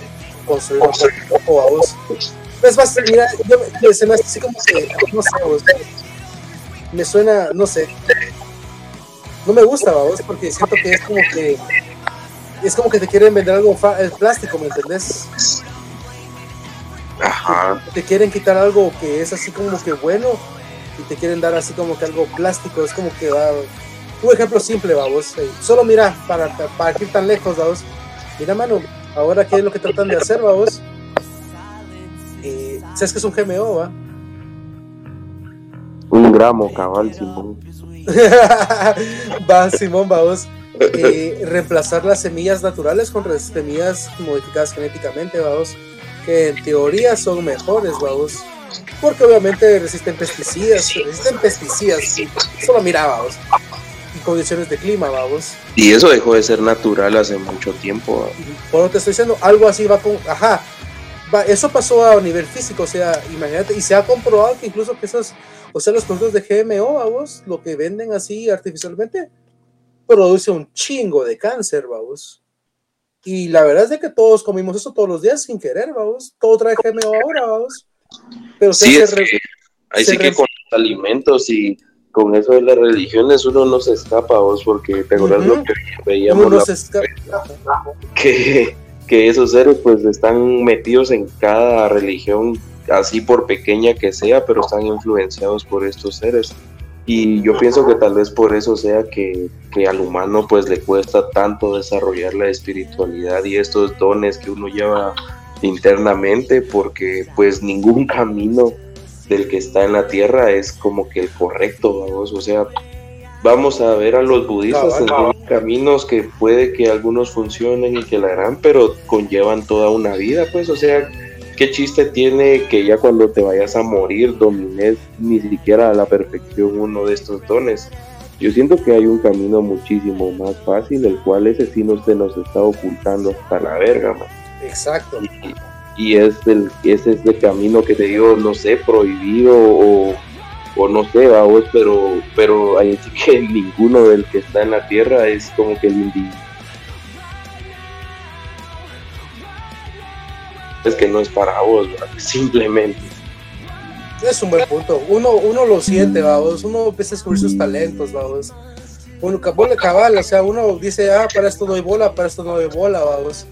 construyendo poco, vamos. Pues más, mira, yo me, se me así como que, no sé, vamos, me suena, no sé, no me gusta, vamos, porque siento que es como que es como que te quieren vender algo el plástico, ¿me entendés? Ajá. Te quieren quitar algo que es así como que bueno y te quieren dar así como que algo plástico, es como que va... Un ejemplo simple, vamos. Eh, solo mira, para, para ir tan lejos, vamos. Mira, mano, ahora qué es lo que tratan de hacer, vamos. ¿Sabes que es un GMO, va? Un gramo, cabal, Simón. *laughs* va, Simón, vamos. Eh, reemplazar las semillas naturales con semillas modificadas genéticamente, vamos, que en teoría son mejores, vamos, porque obviamente resisten pesticidas, resisten pesticidas, solo mira, vamos, y condiciones de clima, vamos. Y eso dejó de ser natural hace mucho tiempo. Bueno, te estoy diciendo, algo así va con, ajá, eso pasó a nivel físico, o sea, imagínate, y se ha comprobado que incluso que esos, o sea, los productos de GMO, vamos, lo que venden así artificialmente, produce un chingo de cáncer, vamos. Y la verdad es de que todos comimos eso todos los días sin querer, vamos. Todo trae GMO ahora, vamos. Pero sí, es que, ahí sí que con los alimentos y con eso de las religiones uno no se escapa, vos, porque te acuerdas lo que veíamos. *laughs* que, que esos seres pues están metidos en cada religión, así por pequeña que sea, pero están influenciados por estos seres. Y yo pienso que tal vez por eso sea que, que, al humano pues le cuesta tanto desarrollar la espiritualidad y estos dones que uno lleva internamente porque pues ningún camino del que está en la tierra es como que el correcto, vamos, o sea, vamos a ver a los budistas en caminos que puede que algunos funcionen y que la harán, pero conllevan toda una vida, pues, o sea, ¿qué chiste tiene que ya cuando te vayas a morir domines ni siquiera a la perfección uno de estos dones? Yo siento que hay un camino muchísimo más fácil, el cual ese sí no se nos está ocultando hasta la verga, man. Exacto. Y, es el, ese es el camino que te digo, no sé, prohibido o, o no sé, vamos, pero, pero hay que *laughs* ninguno del que está en la tierra es como que el individuo es que no es para vos, simplemente. Es un buen punto. Uno, uno lo siente, vamos. Uno empieza a descubrir sus talentos, vamos. Uno bola cabal, o sea, uno dice, ah, para esto hay bola, para esto no hay bola, vamos.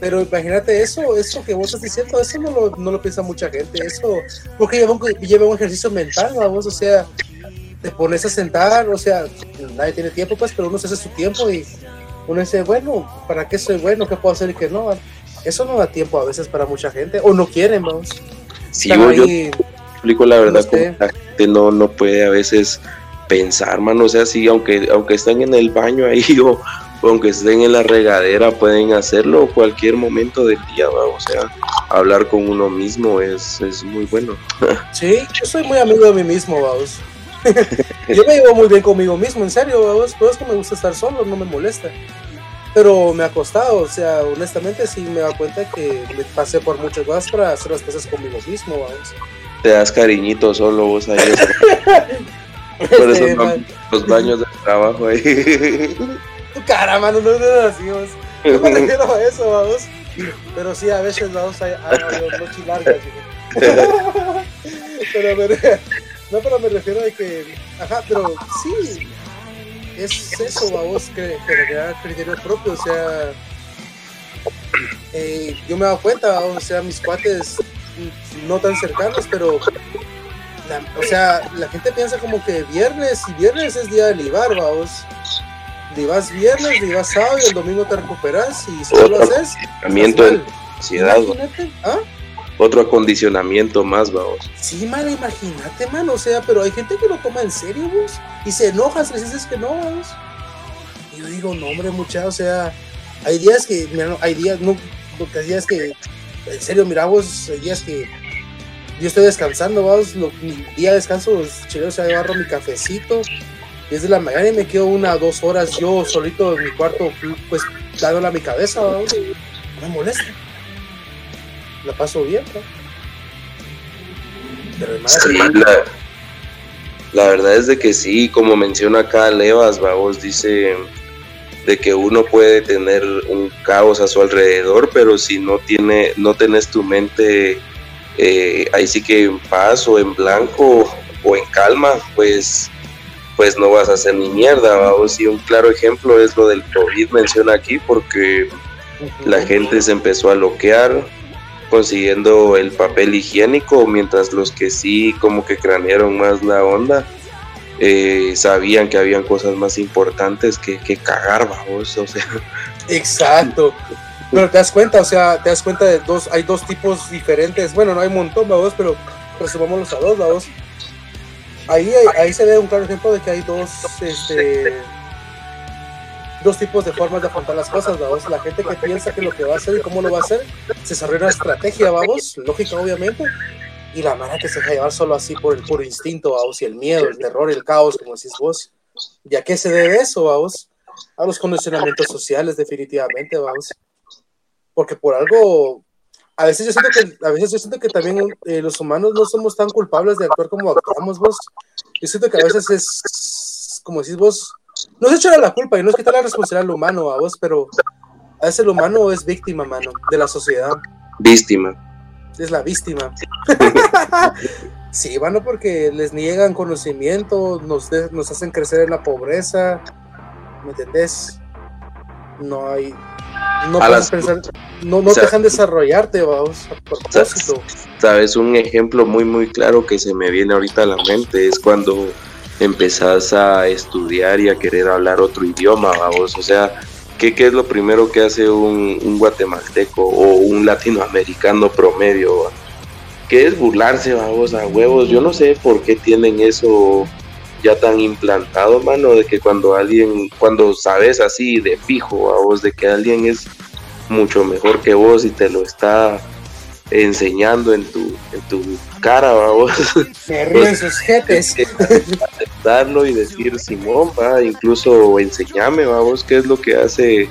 Pero imagínate eso, eso que vos estás diciendo, eso no lo, no lo piensa mucha gente, eso, porque lleva un, lleva un ejercicio mental, vamos, o sea, te pones a sentar, o sea, nadie tiene tiempo, pues, pero uno se hace su tiempo y uno dice, bueno, ¿para qué soy bueno? ¿Qué puedo hacer y qué no? eso no da tiempo a veces para mucha gente, o no quieren, vamos. Sí, yo, explico la verdad, como la gente no, no puede a veces pensar, mano, o sea, sí, aunque, aunque estén en el baño ahí *laughs* o, aunque estén en la regadera, pueden hacerlo cualquier momento del día, o sea, hablar con uno mismo es, es muy bueno. *laughs* Sí, yo soy muy amigo de mí mismo, vamos. *laughs* yo me llevo muy bien conmigo mismo, en serio, vamos, pues que me gusta estar solo, no me molesta pero me ha costado, o sea, honestamente sí me da cuenta que me pasé por muchas cosas para hacer las cosas conmigo mismo, vamos. Te das cariñito solo vos ahí. *laughs* por eso los baños de trabajo ahí. *laughs* Caramba, no, no, no, así, vamos. No me *laughs* refiero a eso, vamos. Pero sí, a veces vamos a, a, noches largas. pero me, no, pero me refiero a que, ajá, pero sí, es eso, vamos, que, que criterio propio, o sea, eh, yo me he dado cuenta, o sea, mis cuates no tan cercanos, pero, o sea, la gente piensa como que viernes y viernes es día de libar, vamos. Libas viernes, libas sábado y el domingo te recuperas y si lo haces. de ansiedad. ¿Ah? otro acondicionamiento más, vamos. Sí, man, imagínate, man, o sea, pero hay gente que lo toma en serio, vos, y se enoja si dices que no, vos. Y yo digo, no, hombre, mucha, o sea, hay días que, mira, hay días, no, porque hay días que, en serio, mira, vos, hay días que yo estoy descansando, vamos, mi día de descanso, los chilenos se agarro mi cafecito, desde la mañana y me quedo una dos horas yo solito en mi cuarto, pues, dándole a mi cabeza, no me molesta. La paso bien, Pero la, verdad es de que sí, como menciona acá Levas, vos dice de que uno puede tener un caos a su alrededor, pero si no tiene, no tenés tu mente eh, ahí sí que en paz o en blanco o en calma, pues pues no vas a hacer ni mierda, vamos. Y un claro ejemplo es lo del COVID, menciona aquí, porque la gente se empezó a loquear consiguiendo el papel higiénico, mientras los que sí como que cranearon más la onda, eh, sabían que habían cosas más importantes que, que cagar, vamos, o sea. Exacto. Pero te das cuenta, o sea, te das cuenta de dos, hay dos tipos diferentes, bueno, no hay un montón, vamos, pero resumámoslos a dos, vamos. Ahí, ahí se ve un claro ejemplo de que hay dos, este, dos tipos de formas de afrontar las cosas, vamos. La gente que piensa que lo que va a hacer y cómo lo va a hacer, se desarrolla una estrategia, vamos, lógica obviamente, y la manera que se deja llevar solo así por el puro instinto, vamos, y el miedo, el terror, el caos, como decís vos. ¿Y a qué se debe eso, vamos? A los condicionamientos sociales, definitivamente, vamos. Porque por algo, a veces yo siento que, a veces yo siento que también eh, los humanos no somos tan culpables de actuar como actuamos vos. Yo siento que a veces es, como decís vos, no es echar la culpa y no es quitar la responsabilidad al humano a vos, pero a veces el humano es víctima, mano, de la sociedad. Víctima. Es la víctima. *laughs* sí, mano, porque les niegan conocimiento, nos, nos hacen crecer en la pobreza, ¿me entendés? No hay, no puedes pensar, no, no te dejan desarrollarte, vamos, a propósito. Sabes, un ejemplo muy, muy claro que se me viene ahorita a la mente es cuando empezás a estudiar y a querer hablar otro idioma, vamos, o sea, ¿qué, qué es lo primero que hace un, un guatemalteco o un latinoamericano promedio? ¿Qué es burlarse, vamos, a huevos? Yo no sé por qué tienen eso ya tan implantado, mano, de que cuando alguien, cuando sabes así de fijo a vos, de que alguien es mucho mejor que vos y te lo está enseñando en tu, en tu cara, vos. Se *laughs* ríen sus jetes. Aceptarlo y decir, Simón, va, incluso enseñame, vos, qué es lo que hace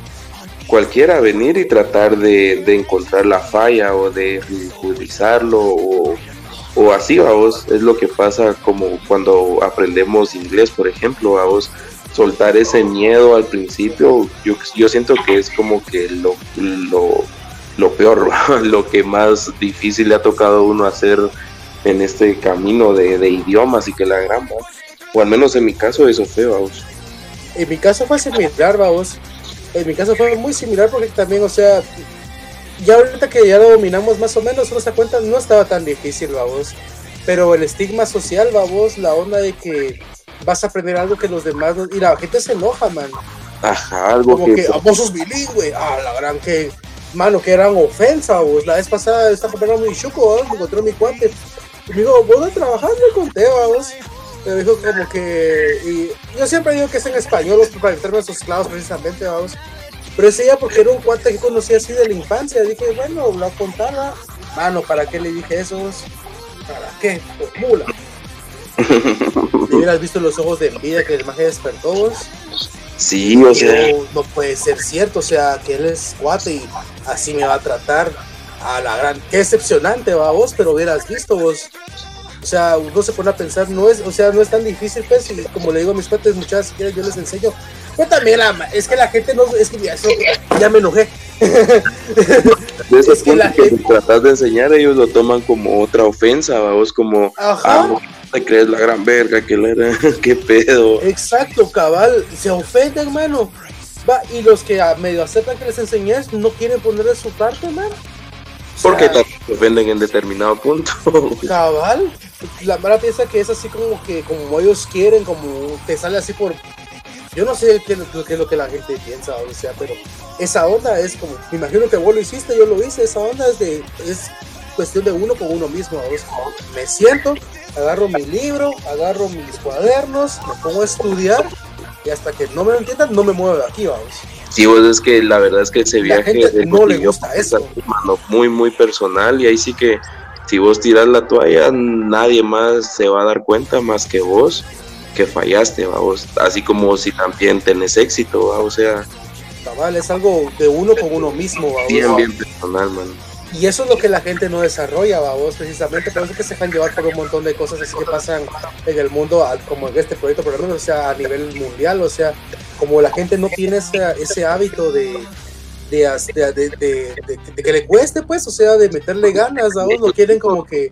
cualquiera venir y tratar de, de encontrar la falla o de ridiculizarlo o o así, vos, es lo que pasa como cuando aprendemos inglés, por ejemplo, vos, soltar ese miedo al principio, yo, yo siento que es como que lo, lo, lo peor, *laughs* lo que más difícil le ha tocado a uno hacer en este camino de, de idiomas y que la gran, o al menos en mi caso eso fue, vamos. En mi caso fue similar, vamos. En mi caso fue muy similar porque también, o sea, ya ahorita que ya lo dominamos más o menos, uno se cuenta, no estaba tan difícil, vamos. Pero el estigma social, vamos, la onda de que vas a aprender algo que los demás no... Y la gente se enoja, man. Ajá, algo Como que, vos sos bilingüe. Ah, la gran que... Mano, que eran ofensa, vos. La vez pasada estaba comprando mi chuco, ¿vos? me encontré mi cuate. Y me dijo, vos a trabajar, me conté, vamos. Me dijo como que... Y yo siempre digo que es en español, para evitarme a esos clavos precisamente, vamos. Pero ese día porque era un cuate que conocí así de la infancia, dije, bueno, lo contaba. Mano, ¿para qué le dije eso? ¿Para qué? Por mula. *laughs* ¿Le hubieras visto los ojos de envidia que el maje despertó vos? Sí, o sea. No, puede ser cierto, o sea, que él es cuate y así me va a tratar a la gran. Qué excepcionante va vos, pero hubieras visto vos. O sea, uno se pone a pensar, no es, o sea, no es tan difícil, pues, y como le digo a mis cuates, muchas, si yo les enseño, yo también, la, es que la gente no. Es que ya, eso, ya me enojé. De es que, la que gente... tratas de enseñar, ellos lo toman como otra ofensa, vamos, como. Ajá. Ah, te crees la gran verga, que la, *laughs* qué pedo. Exacto, cabal. Se ofende, hermano. Va, y los que medio aceptan que les enseñes no quieren poner de su parte, man. Porque también se ofenden en determinado punto. *laughs* Cabal. La mala piensa que es así como que como ellos quieren, como te sale así por yo no sé qué, qué, es lo que la gente piensa, o sea, pero esa onda es como, me imagino que vos lo hiciste, yo lo hice, esa onda es de, es cuestión de uno con uno mismo, me siento, agarro mi libro, agarro mis cuadernos, me pongo a estudiar y hasta que no me lo entiendan no me muevo de aquí, vamos. Sí, pues es que la verdad es que ese viaje la gente no le gusta eso. muy, muy personal y ahí sí que si vos tiras la toalla, nadie más se va a dar cuenta más que vos que fallaste, vamos, así como si también tenés éxito, ¿va? o sea. Cabal, es algo de uno con uno mismo, ¿va? Bien, bien personal, man. Y eso es lo que la gente no desarrolla, vamos, precisamente por eso que se dejan llevar por un montón de cosas así que pasan en el mundo, como en este proyecto, por ejemplo, o sea, a nivel mundial, o sea, como la gente no tiene ese, ese hábito de, de, de, de, que le cueste, pues, o sea, de meterle ganas, vamos, no quieren como que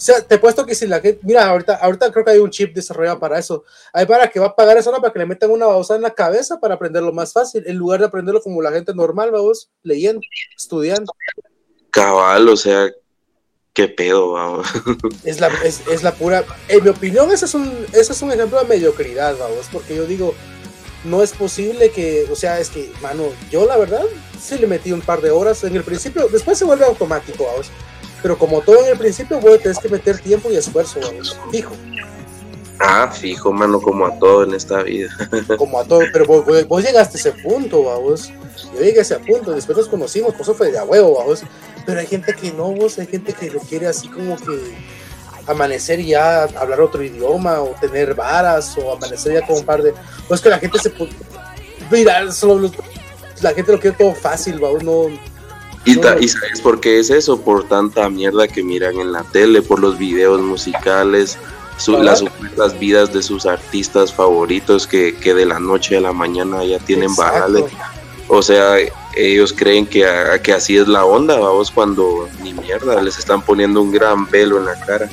O sea, te he puesto que si la gente, mira, ahorita, ahorita creo que hay un chip desarrollado para eso. Hay para que va a pagar eso, ¿no? para que le metan una babosa en la cabeza para aprenderlo más fácil, en lugar de aprenderlo como la gente normal, vamos, leyendo, estudiando. Cabal, o sea, qué pedo, vamos. *laughs* Es la, es, es la pura, en mi opinión, ese es un, ese es un ejemplo de mediocridad, vamos, porque yo digo, no es posible que, o sea, es que, mano, yo la verdad sí le metí un par de horas en el principio, después se vuelve automático, vamos. Pero como todo en el principio, a tener que meter tiempo y esfuerzo, vamos, fijo. Ah, fijo, mano, como a todo en esta vida. *laughs* Como a todo, pero vos, vos llegaste a ese punto, vamos. Yo llegué a ese punto, después nos conocimos, por eso fue de a huevo, vamos. Pero hay gente que no, vos, hay gente que lo quiere así como que amanecer ya, hablar otro idioma, o tener varas, o amanecer ya con un par de. Pues que la gente se. Mira, solo la gente lo quiere todo fácil, vamos, no. Y, ta, ¿Y sabes por qué es eso? Por tanta mierda que miran en la tele, por los videos musicales, su, las supuestas vidas de sus artistas favoritos que, que, de la noche a la mañana ya tienen varales. O sea, ellos creen que, que así es la onda, vamos, cuando ni mierda, les están poniendo un gran velo en la cara.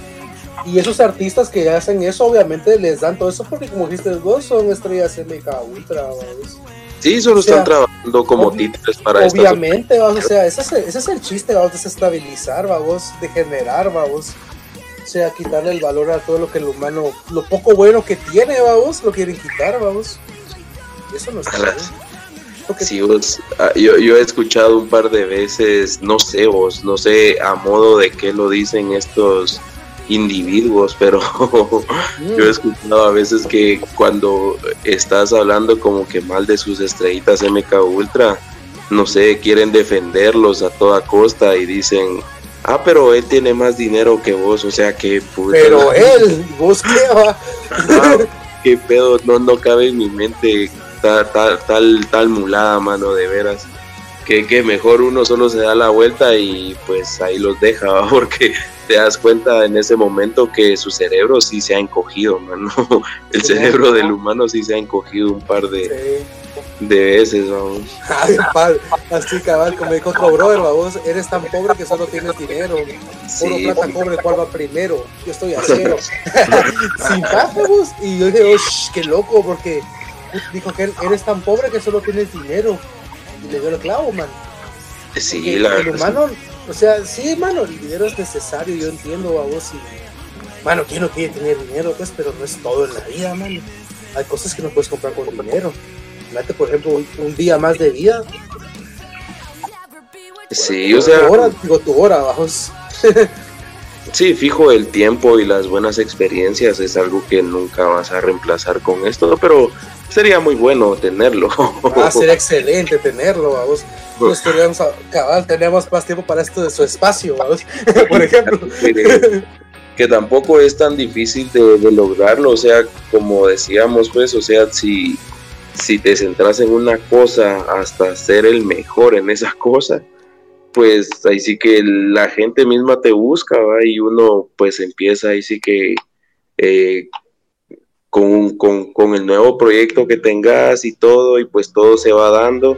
Y esos artistas que hacen eso, obviamente les dan todo eso porque, como dijiste vos, son estrellas MK Ultra, vamos. Sí, solo o sea, están trabajando como títulos para esto. Obviamente, vamos, o sea, ese es, ese es el chiste, vamos, desestabilizar, vamos, degenerar, vamos. O sea, quitarle el valor a todo lo que el humano, lo poco bueno que tiene, vamos, lo quieren quitar, vamos. Eso no está bien. Sí, vos, yo, yo he escuchado un par de veces, no sé vos, no sé a modo de qué lo dicen estos individuos, pero *laughs* yo he escuchado a veces que cuando estás hablando como que mal de sus estrellitas MK Ultra, no sé, quieren defenderlos a toda costa y dicen, ah, pero él tiene más dinero que vos, o sea que puta. Pero él, *laughs* vos qué va. Ah, qué pedo, no, no cabe en mi mente tal, tal, tal, tal mulada, mano, de veras. Que, que mejor uno solo se da la vuelta y pues ahí los deja, ¿va? *laughs* porque te das cuenta en ese momento que su cerebro sí se ha encogido, mano. *laughs* El cerebro del humano sí se ha encogido un par de, de veces, vamos. *laughs* Ay, pal, así cabal, como dijo otro brother, eres tan pobre que solo tienes dinero. Sí. Plata, cobre, ¿cuál va primero? Yo estoy a cero. Sin vos. Y yo dije, oh, qué loco, porque dijo que eres tan pobre que solo tienes dinero. Y le dio el clavo, man. Sí, Porque la el humano, o sea, sí, mano, el dinero es necesario, yo entiendo a vos y, mano, ¿quién no quiere tener dinero? Pues, pero no es todo en la vida, mano. Hay cosas que no puedes comprar con dinero. Date, por ejemplo, un, un, día más de vida. Sí, o sea. Tu hora, digo, tu hora, vamos. *laughs* Sí, fijo, el tiempo y las buenas experiencias es algo que nunca vas a reemplazar con esto, pero sería muy bueno tenerlo. Ah, sería *laughs* excelente tenerlo, vamos. Pues teníamos, cabal, teníamos más tiempo para esto de su espacio, vamos. *laughs* por ejemplo. *laughs* Que, que, tampoco es tan difícil de, de, lograrlo, o sea, como decíamos, pues, o sea, si, si te centras en una cosa hasta ser el mejor en esa cosa, pues ahí sí que la gente misma te busca, ¿va? Y uno pues empieza ahí sí que eh, con, con, con, el nuevo proyecto que tengas y todo, y pues todo se va dando,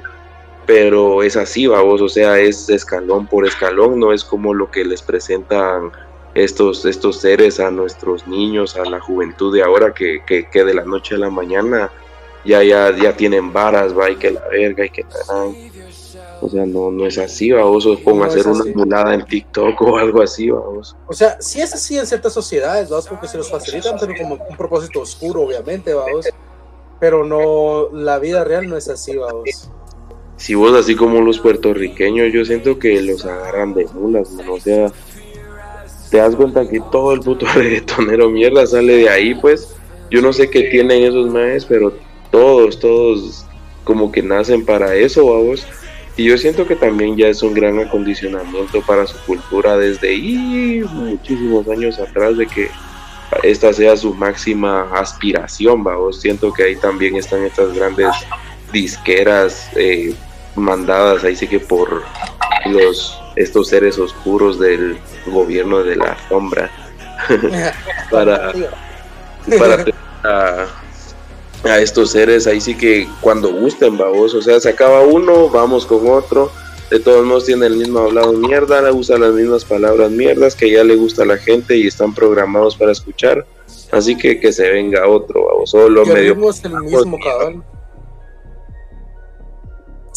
pero es así, vamos, o sea, es escalón por escalón, no es como lo que les presentan estos, estos seres a nuestros niños, a la juventud de ahora, que, que, de la noche a la mañana ya, ya, ya tienen varas, va, y que la verga, y que la... O sea, no, no es así, vamos, o como no hacer una mulada en TikTok o algo así, vamos. O sea, sí es así en ciertas sociedades, vamos, porque se los facilitan, pero como un propósito oscuro, obviamente, vamos. Pero no, la vida real no es así, vamos. Si vos, así como los puertorriqueños, yo siento que los agarran de mulas, ¿no? o sea, te das cuenta que todo el puto *laughs* reggaetonero mierda sale de ahí, pues. Yo no sé qué tienen esos maes, pero todos, todos como que nacen para eso, vamos. Y yo siento que también ya es un gran acondicionamiento para su cultura desde ahí muchísimos años atrás de que esta sea su máxima aspiración, vamos. Siento que ahí también están estas grandes disqueras eh, mandadas ahí sí que por los estos seres oscuros del gobierno de la sombra *laughs* para para a, a estos seres ahí sí que cuando gusten, vamos, o sea, se acaba uno, vamos con otro, de todos modos tiene el mismo hablado mierda, usa las mismas palabras mierdas que ya le gusta a la gente y están programados para escuchar. Así que que se venga otro, o solo medio. el mismo, *laughs*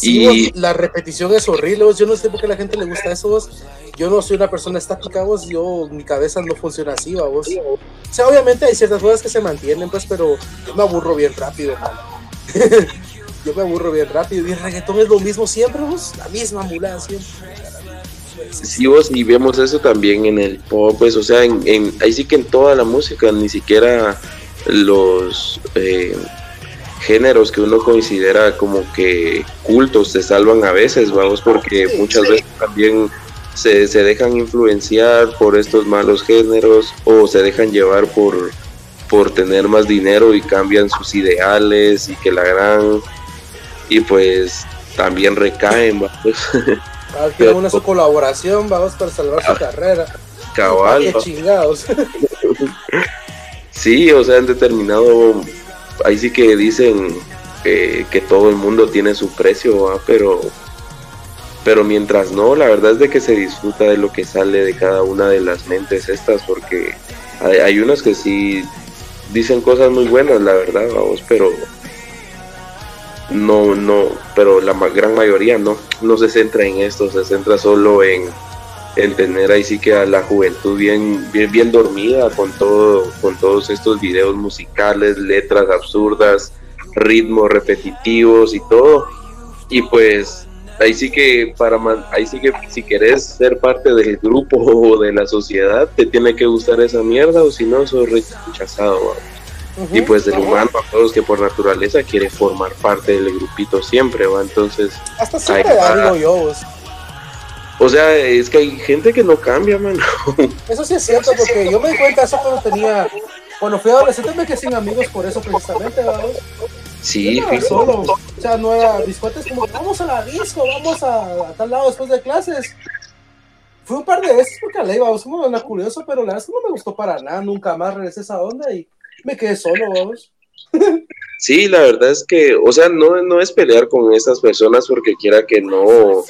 y la repetición es horrible, yo no sé por qué a la gente le gusta eso, vos. Yo no soy una persona estática, vos, yo, mi cabeza no funciona así, vos. O sea, obviamente hay ciertas cosas que se mantienen, pues, pero yo me aburro bien rápido, *laughs* yo me aburro bien rápido. Y el reggaetón es lo mismo siempre, vos, la misma mulada siempre. Sí, vos, y vemos eso también en el pop, pues, o sea, en, ahí sí que en toda la música, ni siquiera los eh, géneros que uno considera como que cultos se salvan a veces, vamos, porque muchas veces también se, se, dejan influenciar por estos malos géneros o se dejan llevar por, por tener más dinero y cambian sus ideales y que la gran y pues también recaen, vamos. *laughs* Ah, una su colaboración, vamos, para salvar su ah, carrera. Cabal. chingados. *laughs* sí, o sea, en determinado, ahí sí que dicen que todo el mundo tiene su precio, pero pero mientras no, la verdad es de que se disfruta de lo que sale de cada una de las mentes estas, porque hay, hay unos que sí dicen cosas muy buenas, la verdad, vamos, pero no, no, pero la gran mayoría no, no se centra en esto, se centra solo en, en tener ahí sí que a la juventud bien, bien, bien dormida con todo, con todos estos videos musicales, letras absurdas, ritmos repetitivos y todo. Y pues ahí sí que para ahí sí que si querés ser parte del grupo *laughs* o de la sociedad, te tiene que gustar esa mierda o si no sos rechazado y pues del humano a todos que por naturaleza quiere formar parte del grupito siempre, ¿va? Entonces... Hasta siempre digo yo. O sea, es que hay gente que no cambia, mano. Eso sí es cierto, porque yo me di cuenta eso cuando tenía... Cuando fui adolescente me quedé sin amigos por eso precisamente, ¿verdad? Sí, solo. O sea, no era discotes como, vamos a la disco, vamos a, tal lado después de clases. Fui un par de veces porque a ley, vamos, una curioso, pero la verdad es que no me gustó para nada, nunca más regresé a esa onda y me quedé solo, vamos. Sí, la verdad es que, o sea, no, no es pelear con estas personas porque quiera que no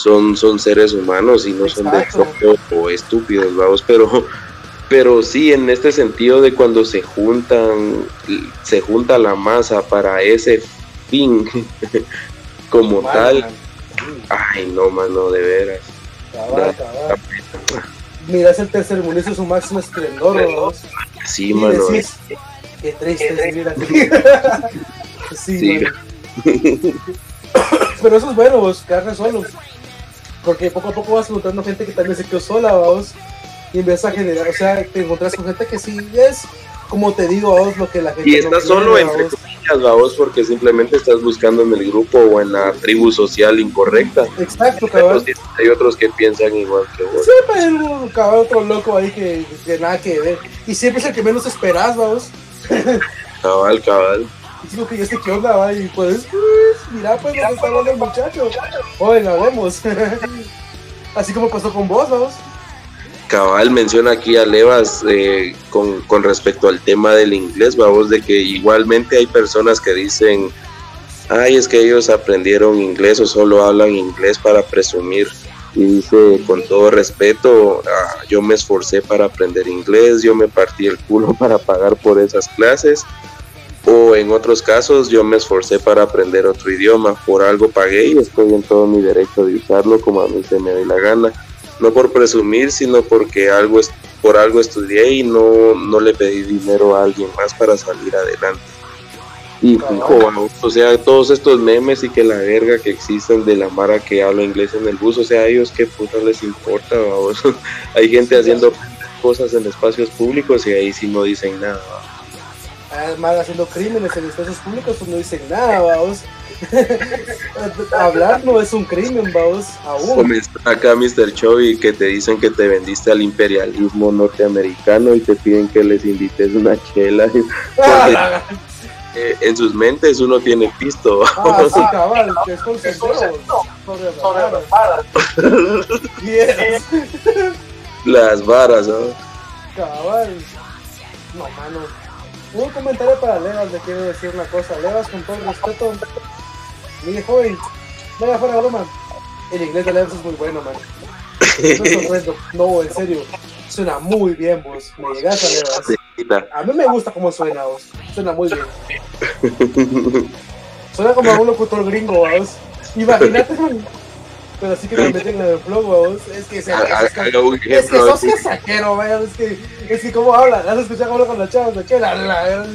son, son seres humanos y no son de o estúpidos, vamos, pero, pero sí en este sentido de cuando se juntan, se junta la masa para ese fin *laughs* como tal. Ay, no, mano, de veras. Miras el tercer mundo, es su máximo esplendor, ¿no? Sí, mano. qué triste es vivir *laughs* *laughs* sí, Pero eso es bueno, vos, quedarte solo. Porque poco a poco vas encontrando gente que también se quedó sola, vos. Y empiezas a generar, o sea, te encontrás con gente que sí es como te digo, vos, lo que la gente. Y estás solo entre comillas, vos, porque simplemente estás buscando en el grupo o en la tribu social incorrecta. Exacto, cabrón. Hay otros que piensan igual que vos. Siempre hay un cabrón, otro loco ahí que, que, nada que ver. Y siempre es el que menos esperas, vamos. cabal, cabal. Digo que yo sé qué onda, va, y pues, mira, pues, dónde está hablando el muchacho. Oiga, vemos. *laughs* Así como pasó con vos, vamos. Cabal menciona aquí a Levas eh, con, con, respecto al tema del inglés, vamos, de que igualmente hay personas que dicen, ay, es que ellos aprendieron inglés o solo hablan inglés para presumir. Y dice, con todo respeto, ah, yo me esforcé para aprender inglés, yo me partí el culo *laughs* para pagar por esas clases. O en otros casos, yo me esforcé para aprender otro idioma, por algo pagué y estoy en todo mi derecho de usarlo como a mí se me dé la gana no por presumir, sino porque algo es, por algo estudié y no, no le pedí dinero a alguien más para salir adelante. Y o sea, todos estos memes y que la verga que existen de la Mara que habla inglés en el bus, o sea, a ellos qué puta les importa. *laughs* Hay gente haciendo cosas en espacios públicos y ahí sí no dicen nada. Además, haciendo crímenes en espacios públicos, pues no dicen nada, vamos. *laughs* Hablar no es un crimen, vamos, aún. acá Mr. Chovy que te dicen que te vendiste al imperialismo norteamericano y te piden que les invites una chela. *laughs* Eh, en sus mentes uno tiene pisto. Ah, sí, *laughs* cabal, que es sobre las varas. ¿no? Cabal. No, mano. Un comentario para Levas, le quiero decir una cosa. Levas, con todo el respeto, Mire, joven, vaya fuera broma. El inglés de Leves es muy bueno, man. *laughs* No, en serio. Suena muy bien, vos. Me llegas a leer. A mí me gusta cómo suena, vos. Suena muy bien. Suena como un locutor gringo, vos. Imagínate, *laughs* pero así que me meten en el flow. Es que se. Es, que, es que sos weón. Es que, es que, ¿cómo habla? ¿Has escuchado cómo habla con la chava? ¿De qué? La, la,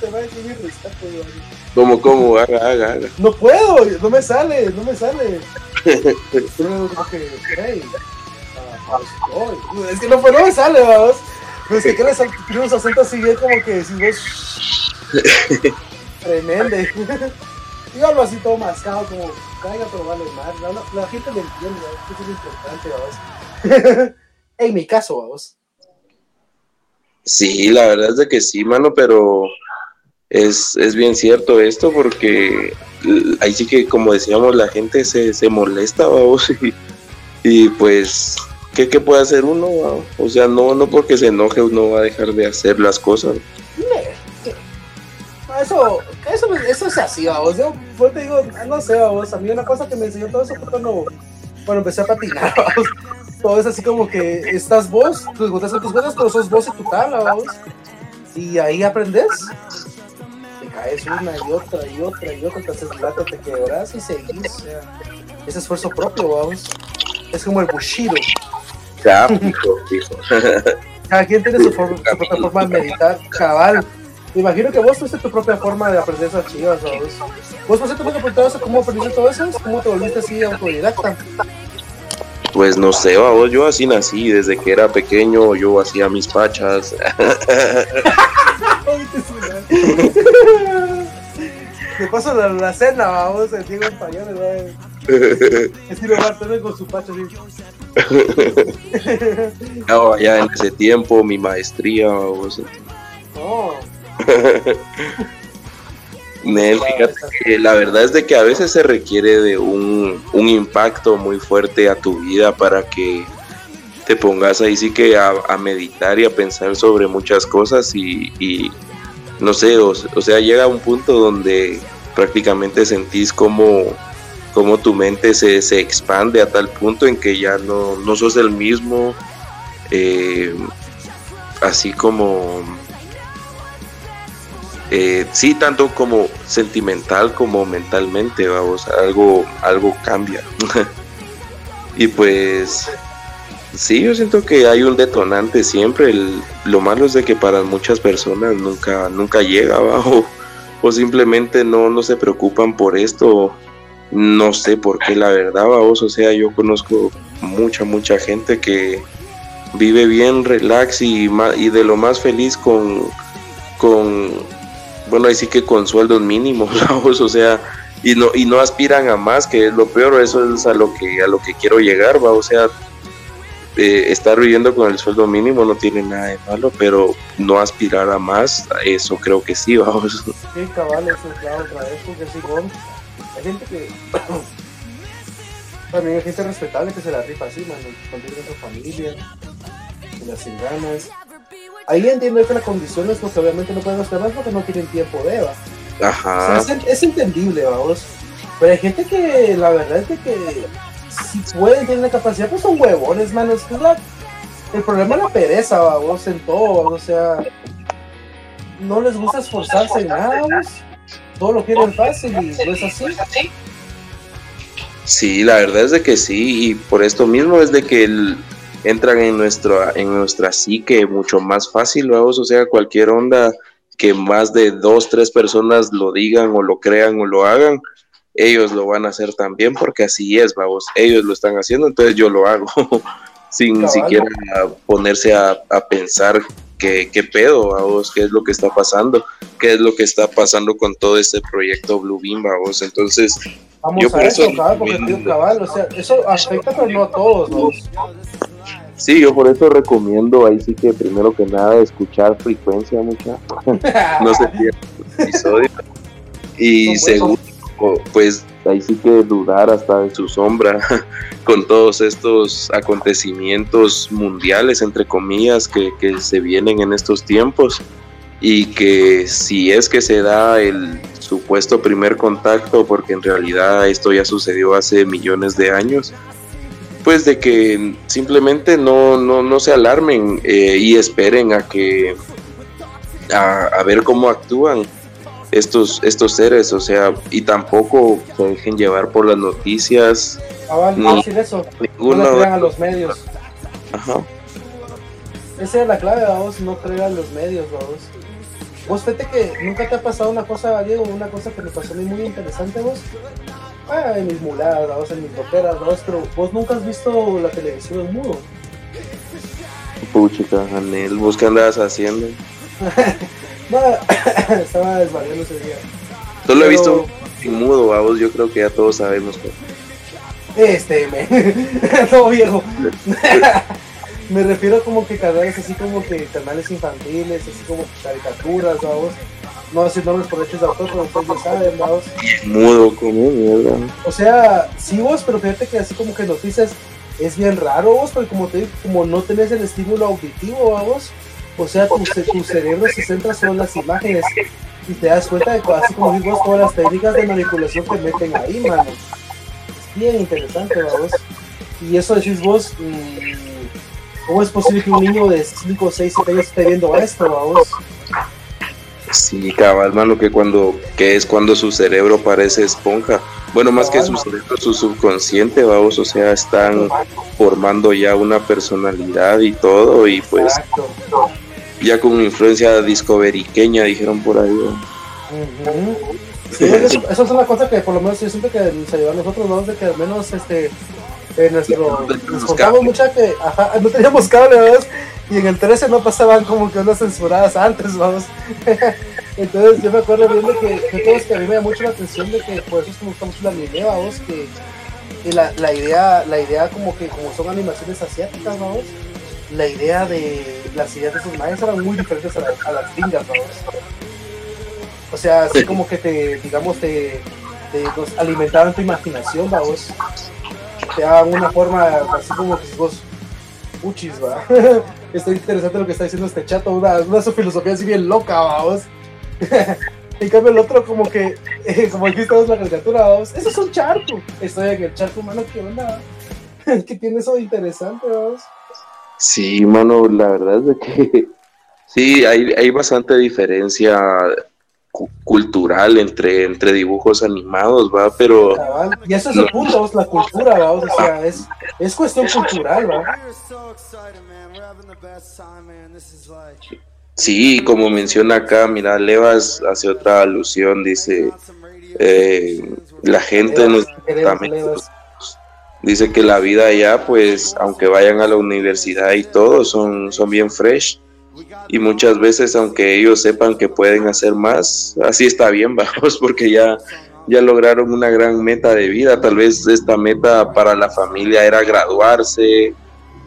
te va a decir mi respeto, weón. ¿Cómo, cómo? Haga, haga, haga. No puedo, no me sale, no me sale. *laughs* como que, hey, uh, es que no, no me sale, vamos. Pero es que tiene unos acentos así, como que si vos. *laughs* Tremendo. Y algo así todo mascado, como caiga, pero vale más. La, la, gente le entiende, eso es importante, vamos. *laughs* en mi caso, vamos. Sí, la verdad es de que sí, mano, pero es, es bien cierto esto porque ahí sí que, como decíamos, la gente se, se molesta, vamos, *laughs* y, pues, ¿qué, ¿qué, puede hacer uno? O sea, no, no porque se enoje uno va a dejar de hacer las cosas. Eso, eso, eso es así, vamos. Yo, te digo, no sé, vamos. A mí una cosa que me enseñó todo eso fue cuando, cuando empecé a patinar, *laughs* vamos. Todo es así como que estás vos, tus botas son tus botas, pero sos vos y tu tabla, vamos. Y ahí aprendes es una y otra y otra y otra, entonces rato te quebras y seguís. O sea, es esfuerzo propio, vamos. Es como el Bushido. Ya, fijo, fijo. Cada quien tiene su, forma, su, propia forma de meditar, *laughs* cabal. Me imagino que vos tuviste tu propia forma de aprender esas chivas, ¿sabes? ¿Vos por cierto me preguntado cómo aprendiste todo eso? ¿Cómo te volviste así autodidacta? Pues no sé, vos, yo así nací, desde que era pequeño yo hacía mis pachas. ¿Qué *laughs* pasa la, la cena, vamos, el Diego Español, ¿verdad? *laughs* Estilo Bartolomé con su pacho *laughs* No, ya en ese tiempo, mi maestría, vamos. Oh. *laughs* Nel, fíjate que la verdad es de que a veces se requiere de un, un impacto muy fuerte a tu vida para que te pongas ahí sí que a, meditar y a pensar sobre muchas cosas y, no sé, o, sea, llega un punto donde prácticamente sentís como, como tu mente se, se, expande a tal punto en que ya no, no sos el mismo, eh, así como, eh, sí, tanto como sentimental como mentalmente, vamos, algo, algo cambia. *laughs* y pues Sí, yo siento que hay un detonante siempre. lo malo es de que para muchas personas nunca, nunca llega abajo *laughs* o simplemente no, no se preocupan por esto. No sé por qué, la verdad, vamos. O sea, yo conozco mucha, mucha gente que vive bien, relax y, de lo más feliz con, bueno, ahí sí que con sueldos mínimos, *laughs* vamos. O sea, y no, y no aspiran a más, que es lo peor. Eso es a lo que, a lo que quiero llegar, va. O sea, eh, estar viviendo con el sueldo mínimo no tiene nada de malo, pero no aspirar a más, eso creo que sí, *laughs* vamos. Sí, cabal, eso es otra vez, porque sí, bueno, hay gente que. *coughs* También hay gente respetable que se la rifa así, man, tiene su familia, las sin ganas. Ahí entiendo que las condiciones, porque obviamente no pueden hacer más porque no tienen tiempo de Eva. Ajá. es, es, entendible, vamos. Pero hay gente que la verdad es que si pueden, tener la capacidad, pues son huevones, man. Es la, el problema es la pereza, vos, en todo, o sea, no les gusta esforzarse en nada, vos. Todo lo quieren fácil y no es así. Sí, la verdad es de que sí, y por esto mismo es de que entran en, nuestro, en nuestra psique mucho más fácil, vamos, o sea, cualquier onda que más de dos, tres personas lo digan o lo crean o lo hagan, ellos lo van a hacer también porque así es, vamos, ellos lo están haciendo, entonces yo lo hago *laughs* sin siquiera ponerse a, pensar qué, qué pedo, vamos, qué es lo que está pasando, qué es lo que está pasando con todo este proyecto Blue Beam, vamos, entonces... Vamos yo a por eso, cabal, porque cabal, o sea, eso afecta pero no a todos, ¿no? Sí, yo por eso recomiendo ahí sí que primero que nada escuchar frecuencia mucha, *laughs* no se pierda el episodio. Y segundo, pues ahí sí que dudar hasta de su sombra *laughs* con todos estos acontecimientos mundiales, entre comillas, que, se vienen en estos tiempos. y que si es que se da el supuesto primer contacto, porque en realidad esto ya sucedió hace millones de años, pues de que simplemente no, no, no se alarmen eh, y esperen a que a, ver cómo actúan estos, estos seres, o sea, y tampoco se dejen llevar por las noticias. Ah, ni, eso. no a los medios. Ajá. Esa es la clave, vamos, no crean los medios, vamos. Vos fíjate que nunca te ha pasado una cosa, Diego, una cosa que me pasó a mí muy interesante, vos. Ah, en mis muladas, vos, en mis roperas, vos, pero vos nunca has visto la televisión en mudo. Puchica, Anel, ¿vos qué andabas haciendo? *laughs* Nada, *coughs* estaba desvariando ese día. Solo he visto en mudo, vos, yo creo que ya todos sabemos que. Este, me. *laughs* no, viejo. *laughs* Me refiero como que canales así como que canales infantiles, así como caricaturas, vamos. No decir nombres por hechos de autor, pero ustedes ya saben, vamos. Mudo como mierda. O sea, sí vos, pero fíjate que así como que noticias es bien raro vos, porque como te digo, como no tenés el estímulo auditivo, vamos. O sea, tu, tu cerebro se centra solo en las imágenes y te das cuenta de así como digo todas las técnicas de manipulación que meten ahí, mano. Es bien interesante, vamos. Y eso decís vos, mm, ¿Cómo es posible que un niño de 5, 6, 7 años esté viendo esto, vamos? Sí, cabal, mano, que cuando, que es cuando su cerebro parece esponja. Bueno, más que su cerebro, su subconsciente, vamos, o sea, están formando ya una personalidad y todo, y pues ya con influencia discoveriqueña, dijeron por ahí. sí, eso, es una cosa que por lo menos yo siento que nos ayudó a nosotros, ¿no? De que al menos este en nuestro, nos mucha que ajá, no teníamos cable, ¿verdad? Y en el 13 no pasaban como que unas censuradas antes, vamos. *laughs* Entonces yo me acuerdo bien de que, que, que a mí me da mucho la atención de que por eso es gusta mucho la anime, vamos, que, que la, la, idea, la idea como que como son animaciones asiáticas, vamos, la idea de las ideas de sus maestros eran muy diferentes a, a las gringas, vamos. O sea, así como que te, digamos, te, te alimentaban tu imaginación, vamos te hagan una forma así como que vos uchis, va. *laughs* está interesante lo que está diciendo este chato, una, una su filosofía así bien loca, vamos. *laughs* en cambio el otro como que, eh, como aquí estamos la caricatura, vamos, eso es un charco. Estoy en el charco, mano, ¿qué onda? *laughs* ¿Qué tiene eso de interesante, vamos? Sí, mano, la verdad es que sí, hay, hay bastante diferencia cultural entre, entre dibujos animados, va, pero... Y eso es el punto, la cultura, ¿va? o sea, es, es cuestión cultural, va. Sí, como menciona acá, mira, Levas hace otra alusión, dice, eh, la gente en los dice que la vida allá, pues, aunque vayan a la universidad y todo, son, son bien fresh y muchas veces aunque ellos sepan que pueden hacer más, así está bien, *laughs* vamos, porque ya, ya lograron una gran meta de vida, tal vez esta meta para la familia era graduarse,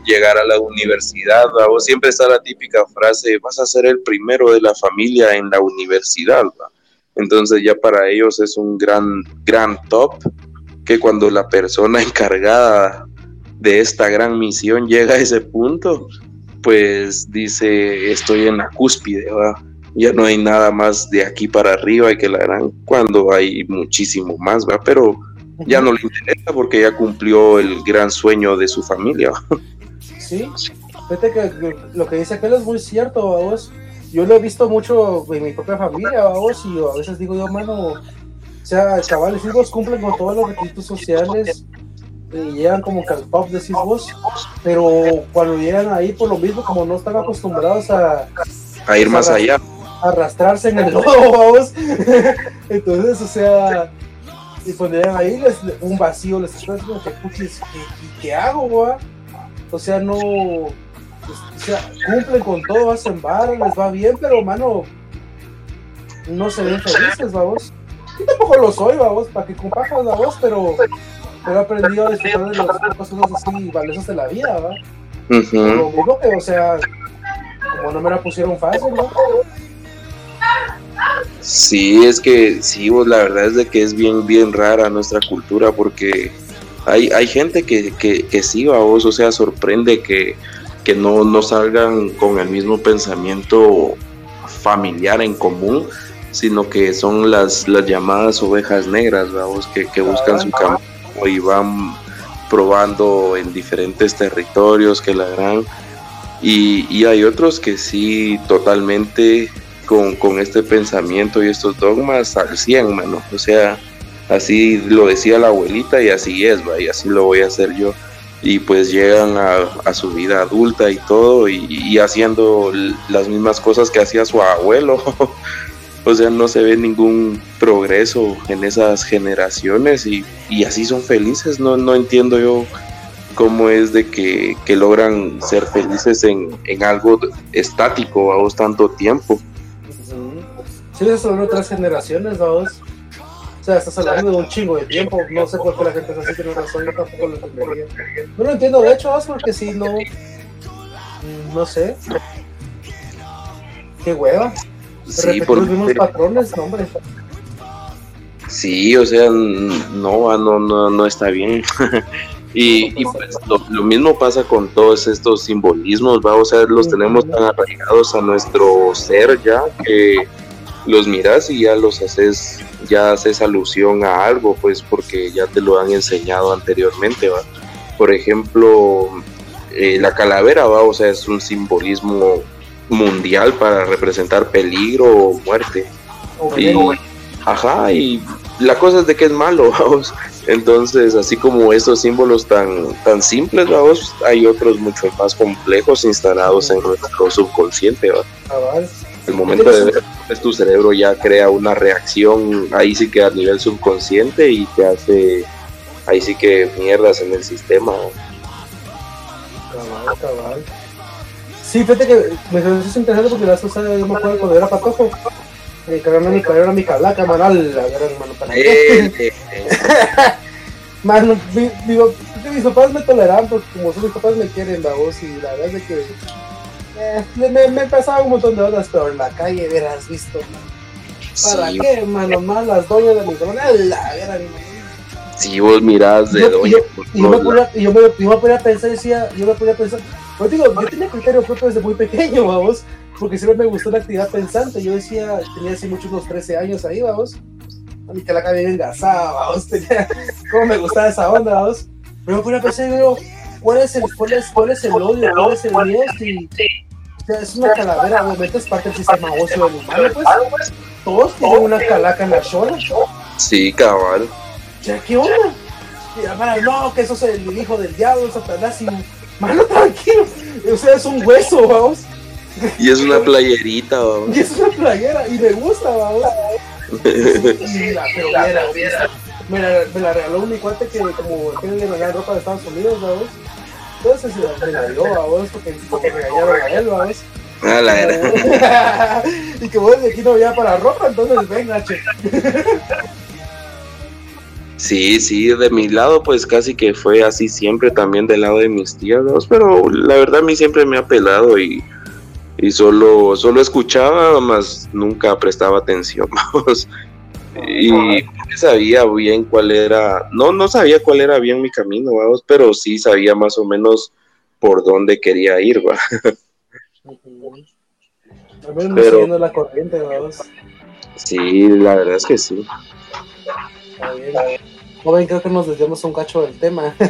llegar a la universidad, o siempre está la típica frase, vas a ser el primero de la familia en la universidad, entonces ya para ellos es un gran, gran top, que cuando la persona *laughs* encargada de esta gran misión llega a ese punto, pues dice, estoy en la cúspide, ya no hay nada más de aquí para arriba y que la harán cuando hay muchísimo más, pero ya no le interesa porque ya cumplió el gran sueño de su familia. Sí, fíjate que lo que dice aquel es muy cierto, vos. Yo lo he visto mucho en mi propia familia, vos, y a veces digo yo, mano, o sea, chavales, hijos cumplen con todos los requisitos sociales, y llegan como que al top decís vos, pero cuando llegan ahí por lo mismo, como no están acostumbrados a, a ir más allá, arrastrarse en el lodo, vamos. *laughs* Entonces, o sea, y cuando llegan ahí, les, un vacío, les están como que, ¿qué, qué hago, va? O sea, no, o sea, cumplen con todo, hacen bar, les va bien, pero, mano, no se ven felices, vamos. Y tampoco lo soy, vamos, para que compajas la voz, pero pero he aprendido a disfrutar de las cosas así valiosas de la vida, ¿verdad? Lo mismo que, o sea, como no me la pusieron fácil, ¿no? Sí, es que sí, vos la verdad es de que es bien, bien rara nuestra cultura porque hay, hay gente que, que, que sí, a vos, o sea, sorprende que, que no, no salgan con el mismo pensamiento familiar en común, sino que son las, las llamadas ovejas negras, vamos, que, que buscan su camino y van probando en diferentes territorios que la gran y, y, hay otros que sí totalmente con, con, este pensamiento y estos dogmas al 100, mano. O sea, así lo decía la abuelita y así es, ¿va? y así lo voy a hacer yo. Y pues llegan a, a su vida adulta y todo y, y, haciendo las mismas cosas que hacía su abuelo. *laughs* o sea, no se ve ningún progreso en esas generaciones y, y así son felices. No, no entiendo yo cómo es de que, que logran ser felices en, en algo estático, vamos, tanto tiempo. Sí, son otras generaciones, vamos. O sea, estás hablando de un chingo de tiempo. No sé por qué la gente es así, tiene razón, yo tampoco lo entendería. No lo entiendo, de hecho, vamos, porque si no. No sé. Qué hueva. Sí, por los mismos patrones, no, *laughs* hombre. Sí, o sea, no, no, no, no está bien. *laughs* Y, y pues lo, lo, mismo pasa con todos estos simbolismos, ¿va? o sea, los tenemos tan arraigados a nuestro ser ya que los miras y ya los haces, ya haces alusión a algo, pues porque ya te lo han enseñado anteriormente, ¿va? Por ejemplo, eh, la calavera, ¿va? O sea, es un simbolismo mundial para representar peligro o muerte. Y, ajá, y la cosa es de que es malo, *laughs* vamos. Entonces, así como estos símbolos tan, tan simples, vamos, hay otros mucho más complejos instalados en nuestro subconsciente, ¿va? El momento de ver pues, tu cerebro ya crea una reacción, ahí sí que a nivel subconsciente y te hace, ahí sí que mierdas en el sistema. Cabal, cabal. Sí, fíjate que me parece interesante porque la cosa yo me acuerdo cuando era patojo mi carnal mi era mi calaca, mano, la gran hermano, para *laughs* Eh, eh, eh. Mano, mi- digo, mis papás me toleran porque como son mis papás me quieren la voz y la verdad es que eh, me, me, pesaba un montón de horas, pero en la calle verás visto. ¿Para sí, qué, mano? Más las doñas de mi carnal, la gran si vos mirás de Yo- doña, yo- y yo me, yo, me, yo me ponía a pensar, decía, yo me ponía a pensar, pues digo, yo tenía criterio propio desde muy pequeño, vamos, porque siempre me gustó la actividad pensante, yo decía, tenía así muchos unos 13 años ahí, vamos, a que la cabeza engasada, vamos, *laughs* tenía, cómo me gustaba esa onda, vamos, pero me ponía a pensar, y digo, ¿cuál es el, cuál es, cuál es el odio, cuál es el miedo, si, o sea, es una calavera, obviamente es parte del sistema óseo del humano, pues, todos tienen una calaca en la chola, sí, cabal. ya, ¿qué onda? Y la mara, no, que eso es el hijo del diablo, Satanás, y mano, tranquilo, o sea, es un hueso, vamos, Y es una playerita, vamos. y es una playera, y me gusta, vamos, *laughs* la, pero mira, me la, me la regaló mi cuate que como tiene de regalar ropa de Estados Unidos, vamos, entonces se la- me la dio, vamos, porque, porque regañaron a él, vamos, Ah, la era. *laughs* y que vos de aquí no había para ropa, entonces venga, che, Sí, sí, de mi lado pues casi que fue así siempre también del lado de mis tías, pero la verdad a mí siempre me ha pelado y, y solo, solo escuchaba, más nunca prestaba atención, *laughs* vamos. Y no sabía bien cuál era, no, no sabía cuál era bien mi camino, vamos, pero sí sabía más o menos por dónde quería ir, va. Pero- la corriente, vamos. Sí, la verdad es que sí. Está bien. Joven, creo que nos desviamos un cacho del tema. *laughs*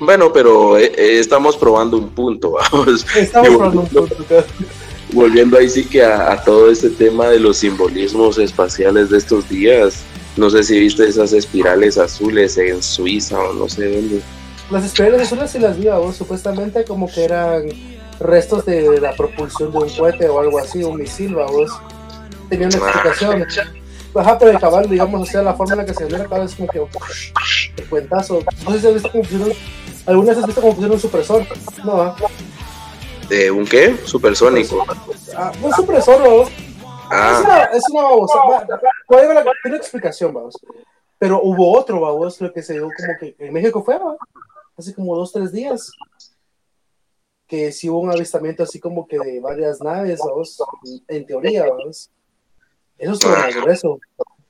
Bueno, pero eh, eh, estamos probando un punto, *laughs* vamos. Estamos probando un volviendo- punto. *laughs* volviendo ahí sí que a, a todo este tema de los simbolismos espaciales de estos días. No sé si viste esas espirales azules en Suiza o no sé dónde. Las espirales azules sí las vi, vos, supuestamente como que eran restos de la propulsión de un cohete o algo así, un misil, vos. Tenía una explicación. Ajá, pero el cabal, digamos, o sea, la forma en la que se genera cada vez como que el cuentazo. No sé si has visto cómo funciona. ¿Alguna vez has visto cómo funciona un supresor? No, ¿ah? ¿De un qué? Supersónico. Ah, un supresor, vos. Es Ah, una, es una babosa. Va- Tiene explicación, vamos. Pero hubo otro, vamos, lo que se dio como que en México fue, ¿va? hace como dos, tres días. Que sí hubo un avistamiento así como que de varias naves, vamos, en teoría, Eso es más grueso.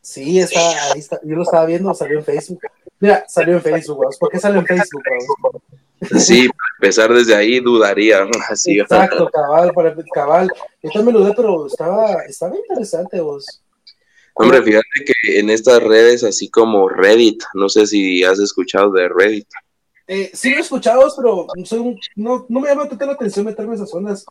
Sí, está, ahí está. Yo lo estaba viendo, salió en Facebook. Mira, salió en Facebook, vamos. ¿Por qué salió en Facebook, vamos? sí, empezar desde ahí dudaría. *laughs* Así, Exacto, cabal, para, cabal. Yo también lo dudé, pero estaba, estaba interesante vos. Hombre, fíjate que en estas redes, así como Reddit, no sé si has escuchado de Reddit. Eh, sí lo he escuchado, pero no, no, me llama tanto la atención meterme en esas zonas.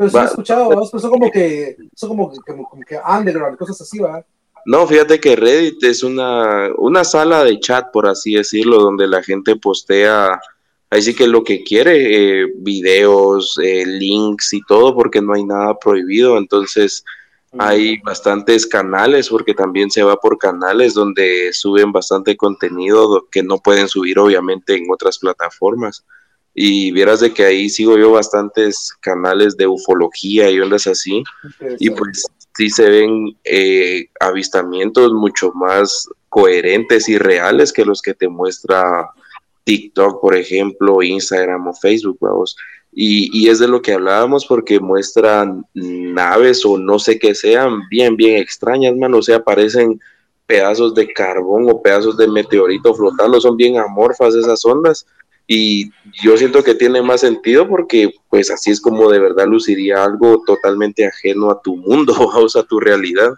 Pero sí he escuchado, pero son como que, son como, como, como que underground, cosas así, ¿va? No, fíjate que Reddit es una, una sala de chat, por así decirlo, donde la gente postea, ahí sí que lo que quiere, eh, videos, eh, links y todo, porque no hay nada prohibido. Entonces, hay bastantes canales, porque también se va por canales donde suben bastante contenido que no pueden subir obviamente en otras plataformas. Y vieras de que ahí sigo yo bastantes canales de ufología y ondas así. Y pues sí se ven eh, avistamientos mucho más coherentes y reales que los que te muestra TikTok, por ejemplo, Instagram o Facebook, vamos. Y, es de lo que hablábamos porque muestran naves o no sé qué sean bien, bien extrañas, man. O sea, parecen pedazos de carbón o pedazos de meteorito flotando, son bien amorfas esas ondas. Y yo siento que tiene más sentido porque pues así es como de verdad luciría algo totalmente ajeno a tu mundo, *laughs* a tu realidad.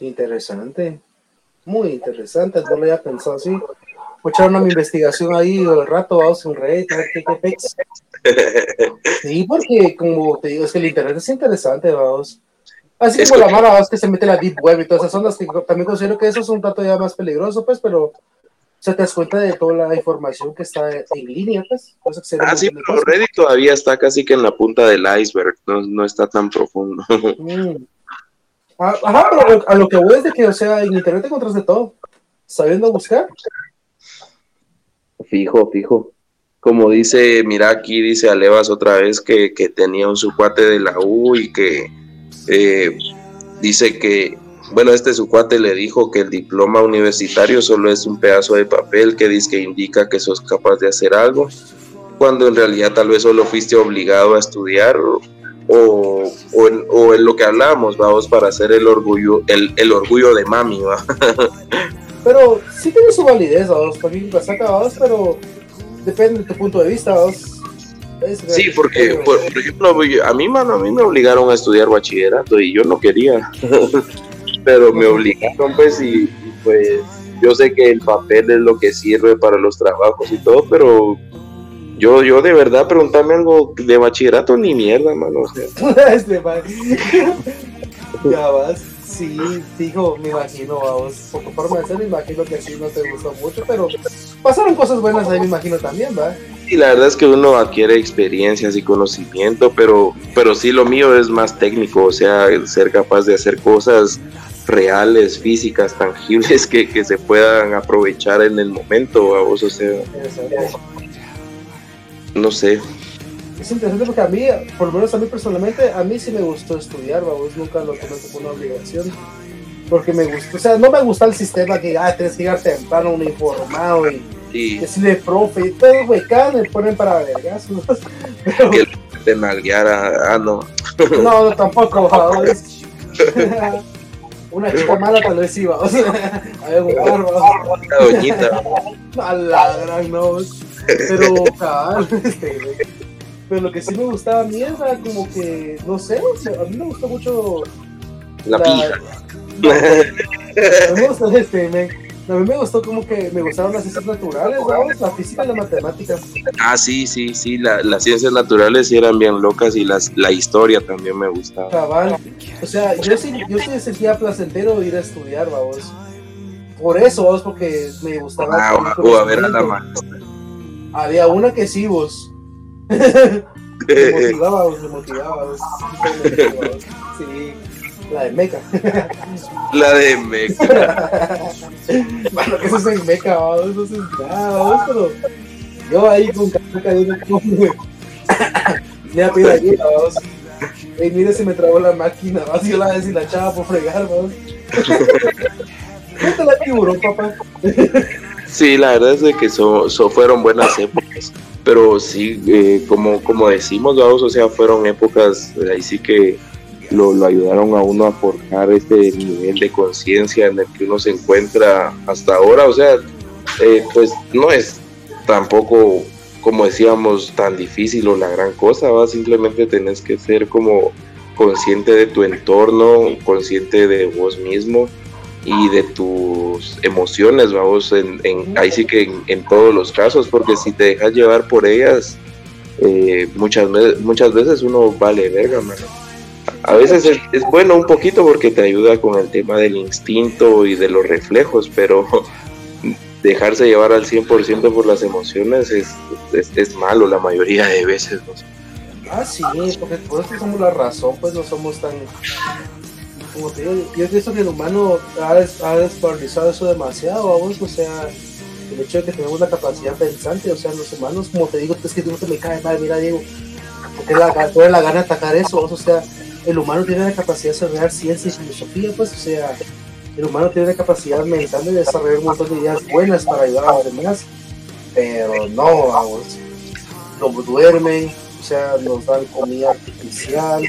Interesante, muy interesante, no lo había pensado así. Voy a echar una investigación ahí el rato, vamos en Reddit, a ver qué, qué pex. *laughs* Sí, porque como te digo, es que el internet es interesante, vamos. Así como la mala, vamos, que se mete la deep web y todas esas ondas, que también considero que eso es un dato ya más peligroso, pues, pero se te das cuenta de toda la información que está en línea, pues. ah, sí, pero Reddit todavía está casi que en la punta del iceberg, no, no está tan profundo. *laughs* Mm. Ah, ajá, pero a lo que voy es de que, o sea, en internet te encuentras de todo. Sabiendo buscar. Fijo, fijo. Como dice, mira aquí, dice Alevas otra vez que, que tenía un su cuate de la U y que eh, dice que bueno, este su cuate le dijo que el diploma universitario solo es un pedazo de papel que dice que indica que sos capaz de hacer algo, cuando en realidad tal vez solo fuiste obligado a estudiar o, o, en, lo que hablamos, vamos, para hacer el orgullo, el, el orgullo de mami, ¿va? *laughs* Pero sí tiene su validez, vamos, también saca, vamos, pero depende de tu punto de vista, vamos. Sí, porque, por, ejemplo, a mí, mano, a mí me obligaron a estudiar bachillerato y yo no quería. *laughs* pero me obligaron pues y, pues yo sé que el papel es lo que sirve para los trabajos y todo, pero yo, yo de verdad preguntarme algo de bachillerato ni mierda, mano. O sea. *laughs* este ya vas, sí, dijo, me imagino, vamos, por tu forma de ser, me imagino que así no te gustó mucho, pero pasaron cosas buenas ahí, me imagino también, ¿va? Sí, la verdad es que uno adquiere experiencias y conocimiento, pero, pero sí lo mío es más técnico, o sea, ser capaz de hacer cosas reales, físicas, tangibles *laughs* que, que se puedan aprovechar en el momento, a vos, o sea, no sé. Es interesante porque a mí, por lo menos a mí personalmente, a mí sí me gustó estudiar, vos nunca lo tomé como una obligación. Porque me gustó, o sea, no me gusta el sistema que, ah, tienes que llegar temprano, uniformado y sí. decirle profe, y todo, güey, me ponen para vergas. *laughs* Pero... Que te nalgueara, ah, no. No, no tampoco, *laughs* Una chica mala tal vez iba, o sea, a ver, un barba. Una doñita. *laughs* A la gran no. Pero, cabal, *laughs* este, pero lo que sí me gustaba a mí era como que, no sé, a mí me gustó mucho. La, la pija. a mí me gustó este, me, a mí me gustó como que me gustaron las ciencias naturales, ¿sabes? La física y la matemática. Ah, sí, sí, sí, la, las ciencias naturales sí eran bien locas y las, la historia también me gustaba. Cabal. O sea, yo sí, yo sí sentía placentero ir a estudiar, vamos. Por eso, vos, porque me gustaba. Ah, o, a ver a la maestra. Había una que sí, vos. *laughs* me motivaba, vos, me motivaba, vos. Sí. La de Meca. La de Meca. *laughs* bueno, eso es en Meca, vamos, eso es nada, pero yo ahí con caca de una güey. *coughs* Ya pide ayuda, vamos. Ey, mire si me trabó la máquina, vamos, yo la deshilachaba por fregar, vamos. ¿Qué la tiburón, papá? Sí, la verdad es que so, fueron buenas épocas, pero sí, eh, como, como decimos, vamos, o sea, fueron épocas, ahí sí que lo, ayudaron a uno a forjar este nivel de conciencia en el que uno se encuentra hasta ahora. O sea, eh, pues no es tampoco, como decíamos, tan difícil o la gran cosa, ¿va? simplemente tenés que ser como consciente de tu entorno, consciente de vos mismo y de tus emociones, vamos, en, ahí sí que en, todos los casos, porque si te dejas llevar por ellas, eh, muchas, muchas veces uno vale verga, A veces es, bueno un poquito porque te ayuda con el tema del instinto y de los reflejos, pero *laughs* dejarse llevar al 100% por las emociones es, es, malo la mayoría de veces. Ah, sí, porque por eso somos la razón, pues no somos tan... Como te digo, yo visto que el humano ha, ha desperdiciado eso demasiado, vamos, o sea, el hecho de que tenemos la capacidad pensante, o sea, los humanos, como te digo, es que no se me cae mal, mira, Diego, porque la, la gana de atacar eso, o sea, el humano tiene la capacidad de desarrollar ciencia y filosofía, pues, o sea, el humano tiene la capacidad mental de desarrollar un montón de ideas buenas para ayudar a los demás, pero no, vamos, no duermen, o sea, nos dan comida artificial,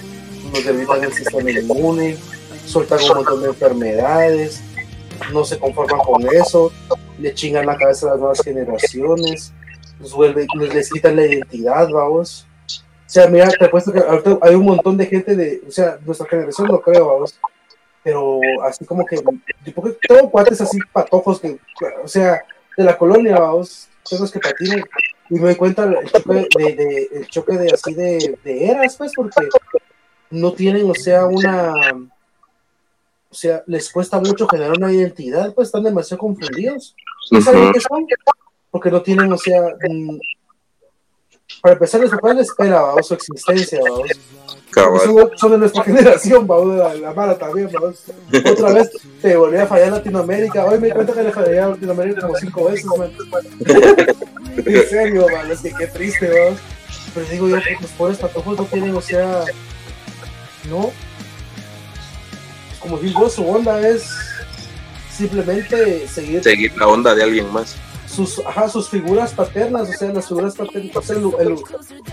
nos debilitan el sistema inmune, sueltan un montón de enfermedades, no se conforman con eso, le chingan la cabeza a las nuevas generaciones, nos les quitan la identidad, vamos. O sea, mira, te apuesto que ahorita hay un montón de gente de, o sea, nuestra generación no creo, vamos, pero así como que, porque todo cuates así patojos que, o sea, de la colonia, vamos, los que patinan, y me doy cuenta el choque de, de, el choque de así de, de eras, pues, porque no tienen, o sea, una, o sea, les cuesta mucho generar una identidad, pues están demasiado confundidos. ¿No saben qué son? Porque no tienen, o sea, mm, para empezar, les papás les espera, su existencia, vamos. Son, de nuestra *laughs* generación, vamos, de la, mala también, vamos. Otra vez te volví a fallar Latinoamérica. Hoy me cuenta que le fallé a Latinoamérica como cinco veces, man. *laughs* en serio, man, es que qué triste, vamos. Pero digo yo, los pobres patojos no tienen, o sea, no. Como digo, su onda es simplemente seguir. Seguir la onda de alguien más sus, ajá, sus figuras paternas, o sea, las figuras paternas.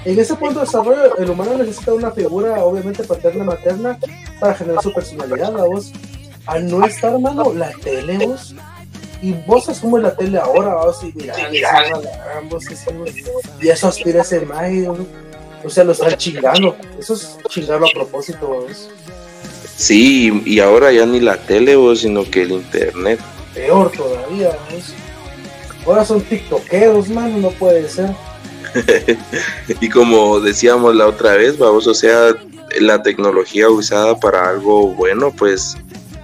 en ese punto de desarrollo, el humano necesita una figura, obviamente, paterna, materna, para generar su personalidad, a vos. Al no estar, hermano, la tele, vos. Y vos asumes la tele ahora, vos, y mira, y eso aspira a ser mayo, o sea, lo están chingando. Eso es chingarlo a propósito, vos. Sí, y ahora ya ni la tele, vos, sino que el internet. Peor todavía, vos. Ahora son tiktokeros, mano, no puede ser. *laughs* y como decíamos la otra vez, vamos, o sea, la tecnología usada para algo bueno, pues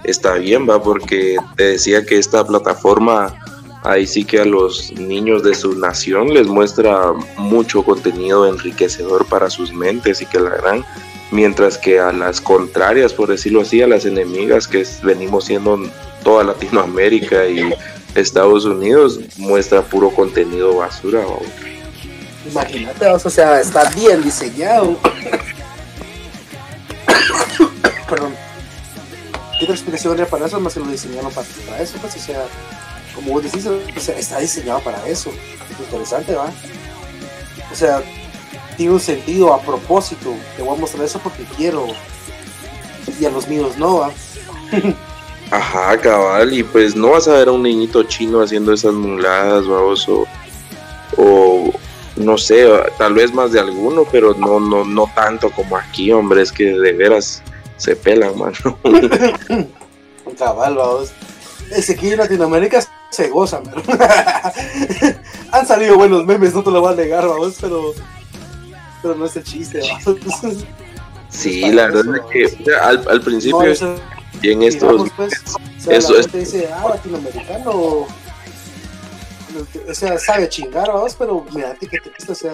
está bien, va, porque te decía que esta plataforma ahí sí que a los niños de su nación les muestra mucho contenido enriquecedor para sus mentes y que la gran mientras que a las contrarias, por decirlo así, a las enemigas que venimos siendo toda Latinoamérica y Estados Unidos muestra puro contenido basura. Imagínate, o sea, está bien diseñado. *coughs* Perdón. ¿Qué otra explicación habría para eso? Más que lo diseñaron para, eso, pues, o sea, como vos decís, o sea, está diseñado para eso. Interesante, ¿va? O sea, tiene un sentido a propósito. Te voy a mostrar eso porque quiero. Y a los míos no, ¿va? *laughs* Ajá, cabal, y pues no vas a ver a un niñito chino haciendo esas muladas, vamos, o, no sé, tal vez más de alguno, pero no, no, no tanto como aquí, hombre, es que de veras se pelan, mano. *laughs* cabal, vamos. Es que en Latinoamérica se gozan, *laughs* Han salido buenos memes, no te lo voy a negar, vamos, pero, pero no es el chiste, vamos. *laughs* Sí, la verdad es que al, principio... Y en estos. Pues, eso es. dice, ah, latinoamericano. O sea, sabe chingar, vamos, pero mira, que te o sea,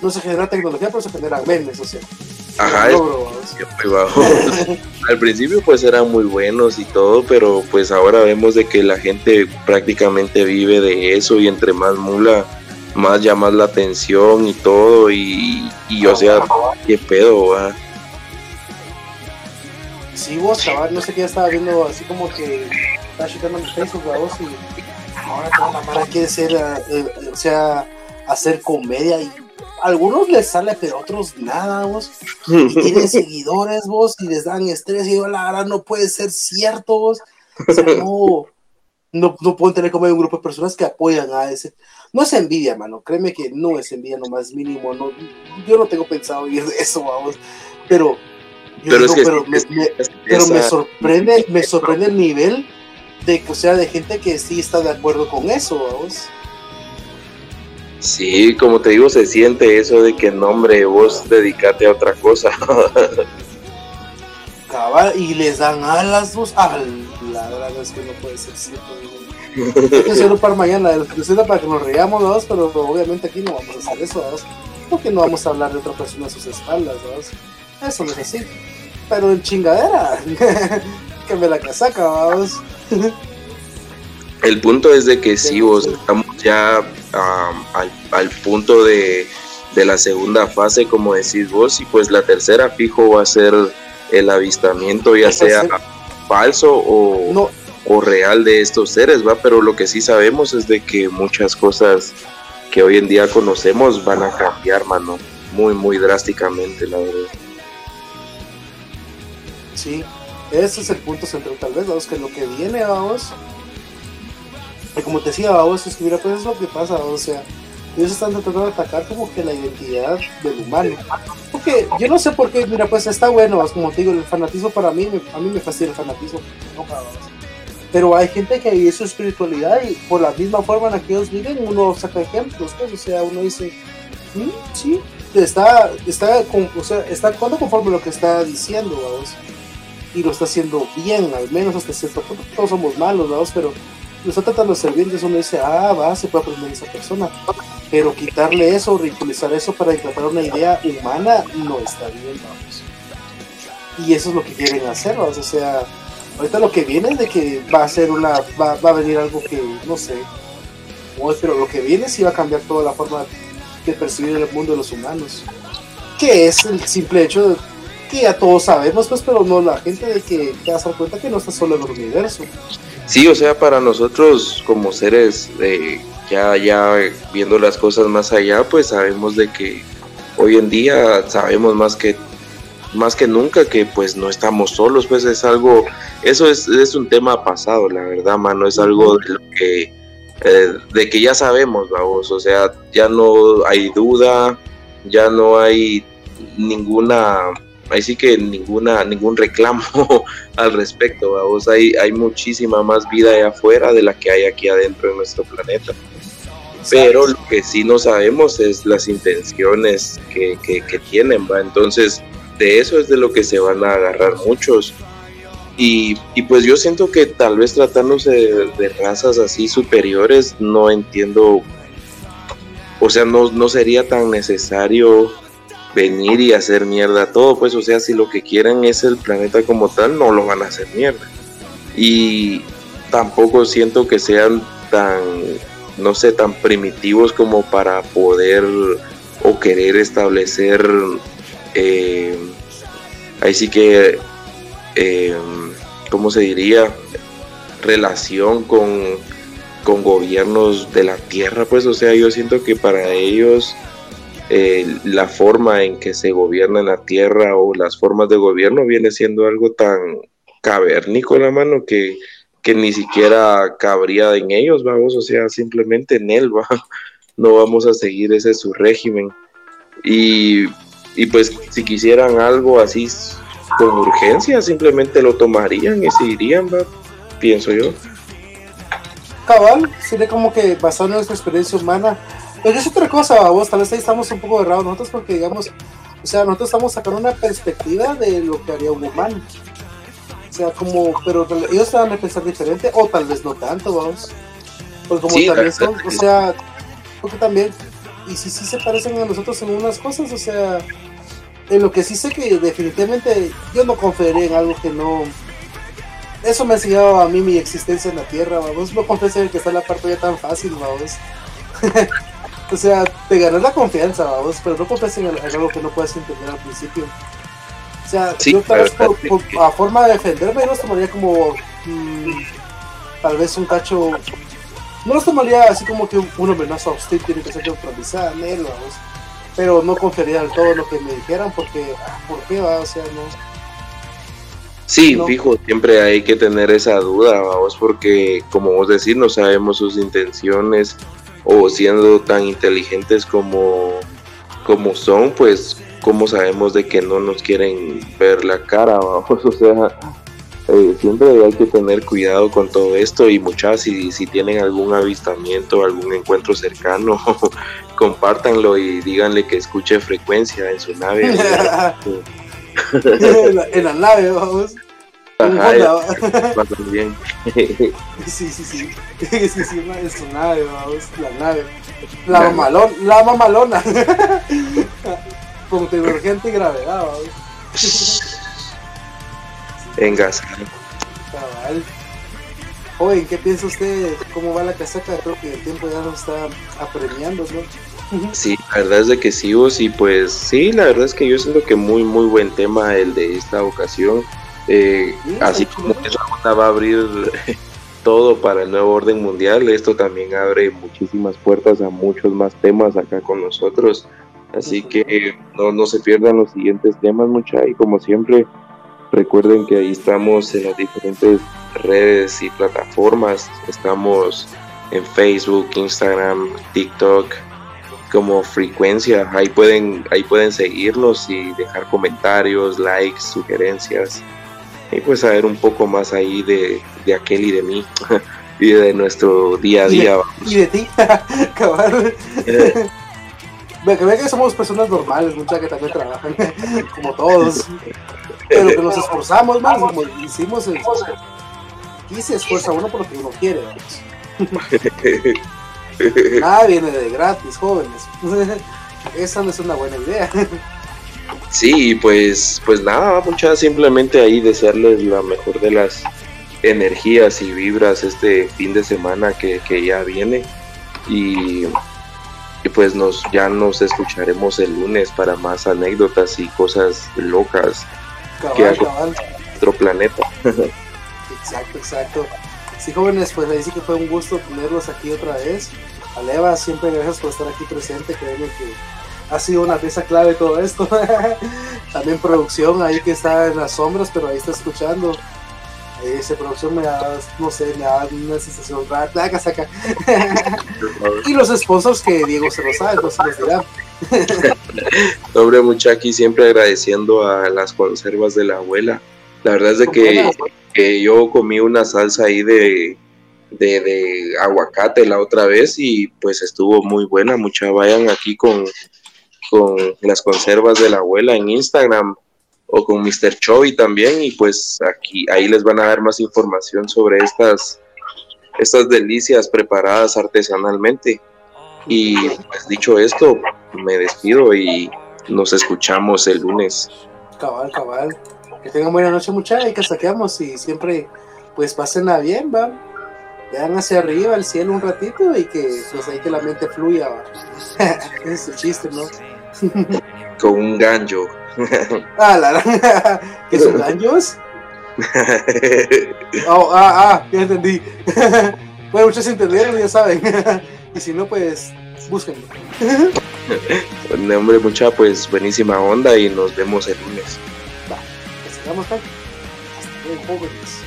no se genera tecnología, pero se generan memes, o sea. Ajá, *laughs* Al principio pues eran muy buenos y todo, pero pues ahora vemos de que la gente prácticamente vive de eso y entre más mula, más llama la atención y todo y, y o sea, qué pedo, ¿verdad? Sí, vos, chaval, no sé qué estaba viendo así como que estaba checando en Facebook, vos, y ahora toda la mara quiere ser, eh, eh, o sea, hacer comedia y a algunos les sale, pero a otros nada, vos. Y tienen *laughs* seguidores, vos, y les dan estrés, y yo, la verdad, no puede ser cierto, vos. O sea, no, no, no pueden tener como un grupo de personas que apoyan a ese. No es envidia, mano. Créeme que no es envidia, no más mínimo. No, yo no tengo pensado ir de eso, vamos. Pero, pero, me, pero me sorprende, me sorprende el nivel de, o sea, de gente que sí está de acuerdo con eso, vamos. Sí, como te digo, se siente eso de que no, hombre, vos dedicate a otra cosa. *laughs* Cabal, y les dan alas dos. Ah, la verdad es que no puede ser cierto. Yo para mañana, para que nos reamos, ¿no? pero obviamente aquí no vamos a hacer eso, ¿no? porque no vamos a hablar de otra persona a sus espaldas, ¿no? Eso no es así. Pero en chingadera, *laughs* que me la casaca, vamos. El punto es de que sí, vos estamos ya al, punto de, la segunda fase, como decís vos, y pues la tercera fijo va a ser el avistamiento, ya sea falso o, o real de estos seres, va, pero lo que sí sabemos es de que muchas cosas que hoy en día conocemos van a cambiar, mano, muy, muy drásticamente, la verdad. Sí, ese es el punto central, tal vez, vamos, que lo que viene, vamos, y como te decía, vamos, es que mira, pues es lo que pasa, o sea, ellos están tratando de atacar como que la identidad del humano. Porque yo no sé por qué, mira, pues está bueno, como te digo, el fanatismo para mí, a mí me fascina el fanatismo, pero hay gente que vive su espiritualidad y por la misma forma en la que ellos viven, uno saca ejemplos, pues, o sea, uno dice, ¿Mm? sí, está, está, con, o sea, está actuando conforme lo que está diciendo, vamos, y lo está haciendo bien, al menos hasta cierto punto, todos somos malos, vamos, pero lo está tratando de servir, entonces uno dice, ah, va, se puede aprender esa persona. Pero quitarle eso, ridiculizar eso para implantar una idea humana no está bien, vamos. Y eso es lo que quieren hacer, vamos. O sea, ahorita lo que viene es de que va a ser una, va, va a venir algo que, no sé, pero lo que viene sí va a cambiar toda la forma de percibir el mundo de los humanos. Que es el simple hecho de que ya todos sabemos, pues, pero no la gente de que te das cuenta que no está solo en el universo. Sí, o sea, para nosotros como seres eh, ya, ya viendo las cosas más allá, pues sabemos de que hoy en día sabemos más que más que nunca que pues no estamos solos, pues es algo, eso es, es un tema pasado, la verdad, mano, es algo de lo que, eh, de que ya sabemos, vamos, o sea, ya no hay duda, ya no hay ninguna ahí sí que ninguna, ningún reclamo *laughs* al respecto, vamos, hay, hay muchísima más vida allá afuera de la que hay aquí adentro en nuestro planeta. Pero lo que sí no sabemos es las intenciones que, que, tienen, ¿va? Entonces, de eso es de lo que se van a agarrar muchos. Y, y pues yo siento que tal vez tratándose de, de, razas así superiores, no entiendo, o sea, no, no sería tan necesario venir y hacer mierda todo, pues o sea, si lo que quieren es el planeta como tal, no lo van a hacer mierda. Y tampoco siento que sean tan, no sé, tan primitivos como para poder o querer establecer, eh, ahí sí que, eh, ¿cómo se diría? Relación con, con gobiernos de la Tierra, pues o sea, yo siento que para ellos eh, la forma en que se gobierna en la tierra o las formas de gobierno viene siendo algo tan cavernícola, la mano, que, que ni siquiera cabría en ellos, vamos, o sea, simplemente en él, va, *laughs* no vamos a seguir ese su régimen. Y, y pues si quisieran algo así con urgencia, simplemente lo tomarían y seguirían, va, pienso yo. Cabal, sería como que basado en nuestra experiencia humana, pero es otra cosa, vos, tal vez ahí estamos un poco errados nosotros porque, digamos, o sea, nosotros estamos sacando una perspectiva de lo que haría un humano. O sea, como, pero ellos van a pensar diferente, o tal vez no tanto, vamos. Porque como también son, o sea, porque también, y si sí se parecen a nosotros en unas cosas, o sea, en lo que sí sé que definitivamente yo no confiaría en algo que no. Eso me ha enseñado a mí mi existencia en la Tierra, vamos. No confío en que está la parte ya tan fácil, vamos. *laughs* O sea, te ganas la confianza, vamos, pero no confías en algo que no puedes entender al principio. O sea, yo tal vez por, a forma de defenderme yo los tomaría como mm, tal vez un cacho. No los tomaría así como que un, amenaza hostil tiene que ser neutralizada, vamos. Pero no confiaría del todo en lo que me dijeran porque, ¿por qué va? O sea, no. Sí, fijo, siempre hay que tener esa duda, vamos, porque como vos decís, no sabemos sus intenciones o siendo tan inteligentes como, como son, pues cómo sabemos de que no nos quieren ver la cara, *laughs* vamos, o sea, eh, siempre hay que tener cuidado con todo esto y muchas si, si tienen algún avistamiento, algún encuentro cercano, *laughs* compártanlo y díganle que escuche frecuencia en su nave. *laughs* en, la, nave, vamos. Ajá, bien. *laughs* sí, sí, sí. *laughs* Sí, sí, en su nave, vamos. La nave. La mamalona. La mamalona. *laughs* Con tecnología gravedad vamos. Venga. Cabal. Joven, ¿qué piensa usted? ¿Cómo va la casaca? Creo que el tiempo ya nos está apremiando, ¿no? Sí, la verdad es de que sí, vos, y pues sí, la verdad es que yo siento que muy, muy buen tema el de esta ocasión. Eh, así como esa onda va a abrir *laughs* todo para el nuevo orden mundial, esto también abre muchísimas puertas a muchos más temas acá con nosotros. Así que no, no se pierdan los siguientes temas, mucha, y como siempre, recuerden que ahí estamos en las diferentes redes y plataformas. Estamos en Facebook, Instagram, TikTok, como frecuencia. Ahí pueden, ahí pueden seguirnos y dejar comentarios, likes, sugerencias. Y pues saber un poco más ahí de, de aquel y de mí. *laughs* y de nuestro día a día. Y de, ti, *laughs* cabal. *laughs* Eh. que vean que somos personas normales, muchas que también trabajan, como todos. Pero que nos esforzamos más, como hicimos. El, y se esfuerza uno por lo que uno quiere. Nada viene de gratis, jóvenes. Esa no es una buena idea. Sí, pues, pues nada, muchas simplemente ahí desearles la mejor de las energías y vibras este fin de semana que, ya viene. Y, pues nos ya nos escucharemos el lunes para más anécdotas y cosas locas que hay en nuestro planeta. *laughs* exacto, exacto. Sí, jóvenes, pues le dice que fue un gusto tenerlos aquí otra vez. Aleva, siempre gracias por estar aquí presente. Créeme que ha sido una pieza clave todo esto. *laughs* También producción ahí que está en las sombras, pero ahí está escuchando. Esa producción me da, no sé, me da una sensación rara. Saca. *laughs* y los sponsors que Diego se lo sabe, no se los dirá. *laughs* Hombre, mucha aquí siempre agradeciendo a las conservas de la abuela. La verdad es de que que yo comí una salsa ahí de, de, aguacate la otra vez y pues estuvo muy buena. Mucha vayan aquí con, con las conservas de la abuela en Instagram o con Mr. Chovy también y pues aquí ahí les van a dar más información sobre estas estas delicias preparadas artesanalmente. Y pues dicho esto, me despido y nos escuchamos el lunes. Cabal, cabal. Que tengan buena noche muchachos y que saqueamos y siempre pues pásenla bien, va. Vean hacia arriba, al cielo un ratito y que pues ahí que la mente fluya, *laughs* es el chiste, ¿no? Con un ganjo. *laughs* ah, la, *laughs* ¿Qué son ganjos? *laughs* oh, ah, ah, ya entendí. bueno, muchos entendieron, ya saben. y si no, pues búsquenlo. hombre, mucha, pues buenísima onda y nos vemos el lunes. Vamos, Hasta luego, jóvenes.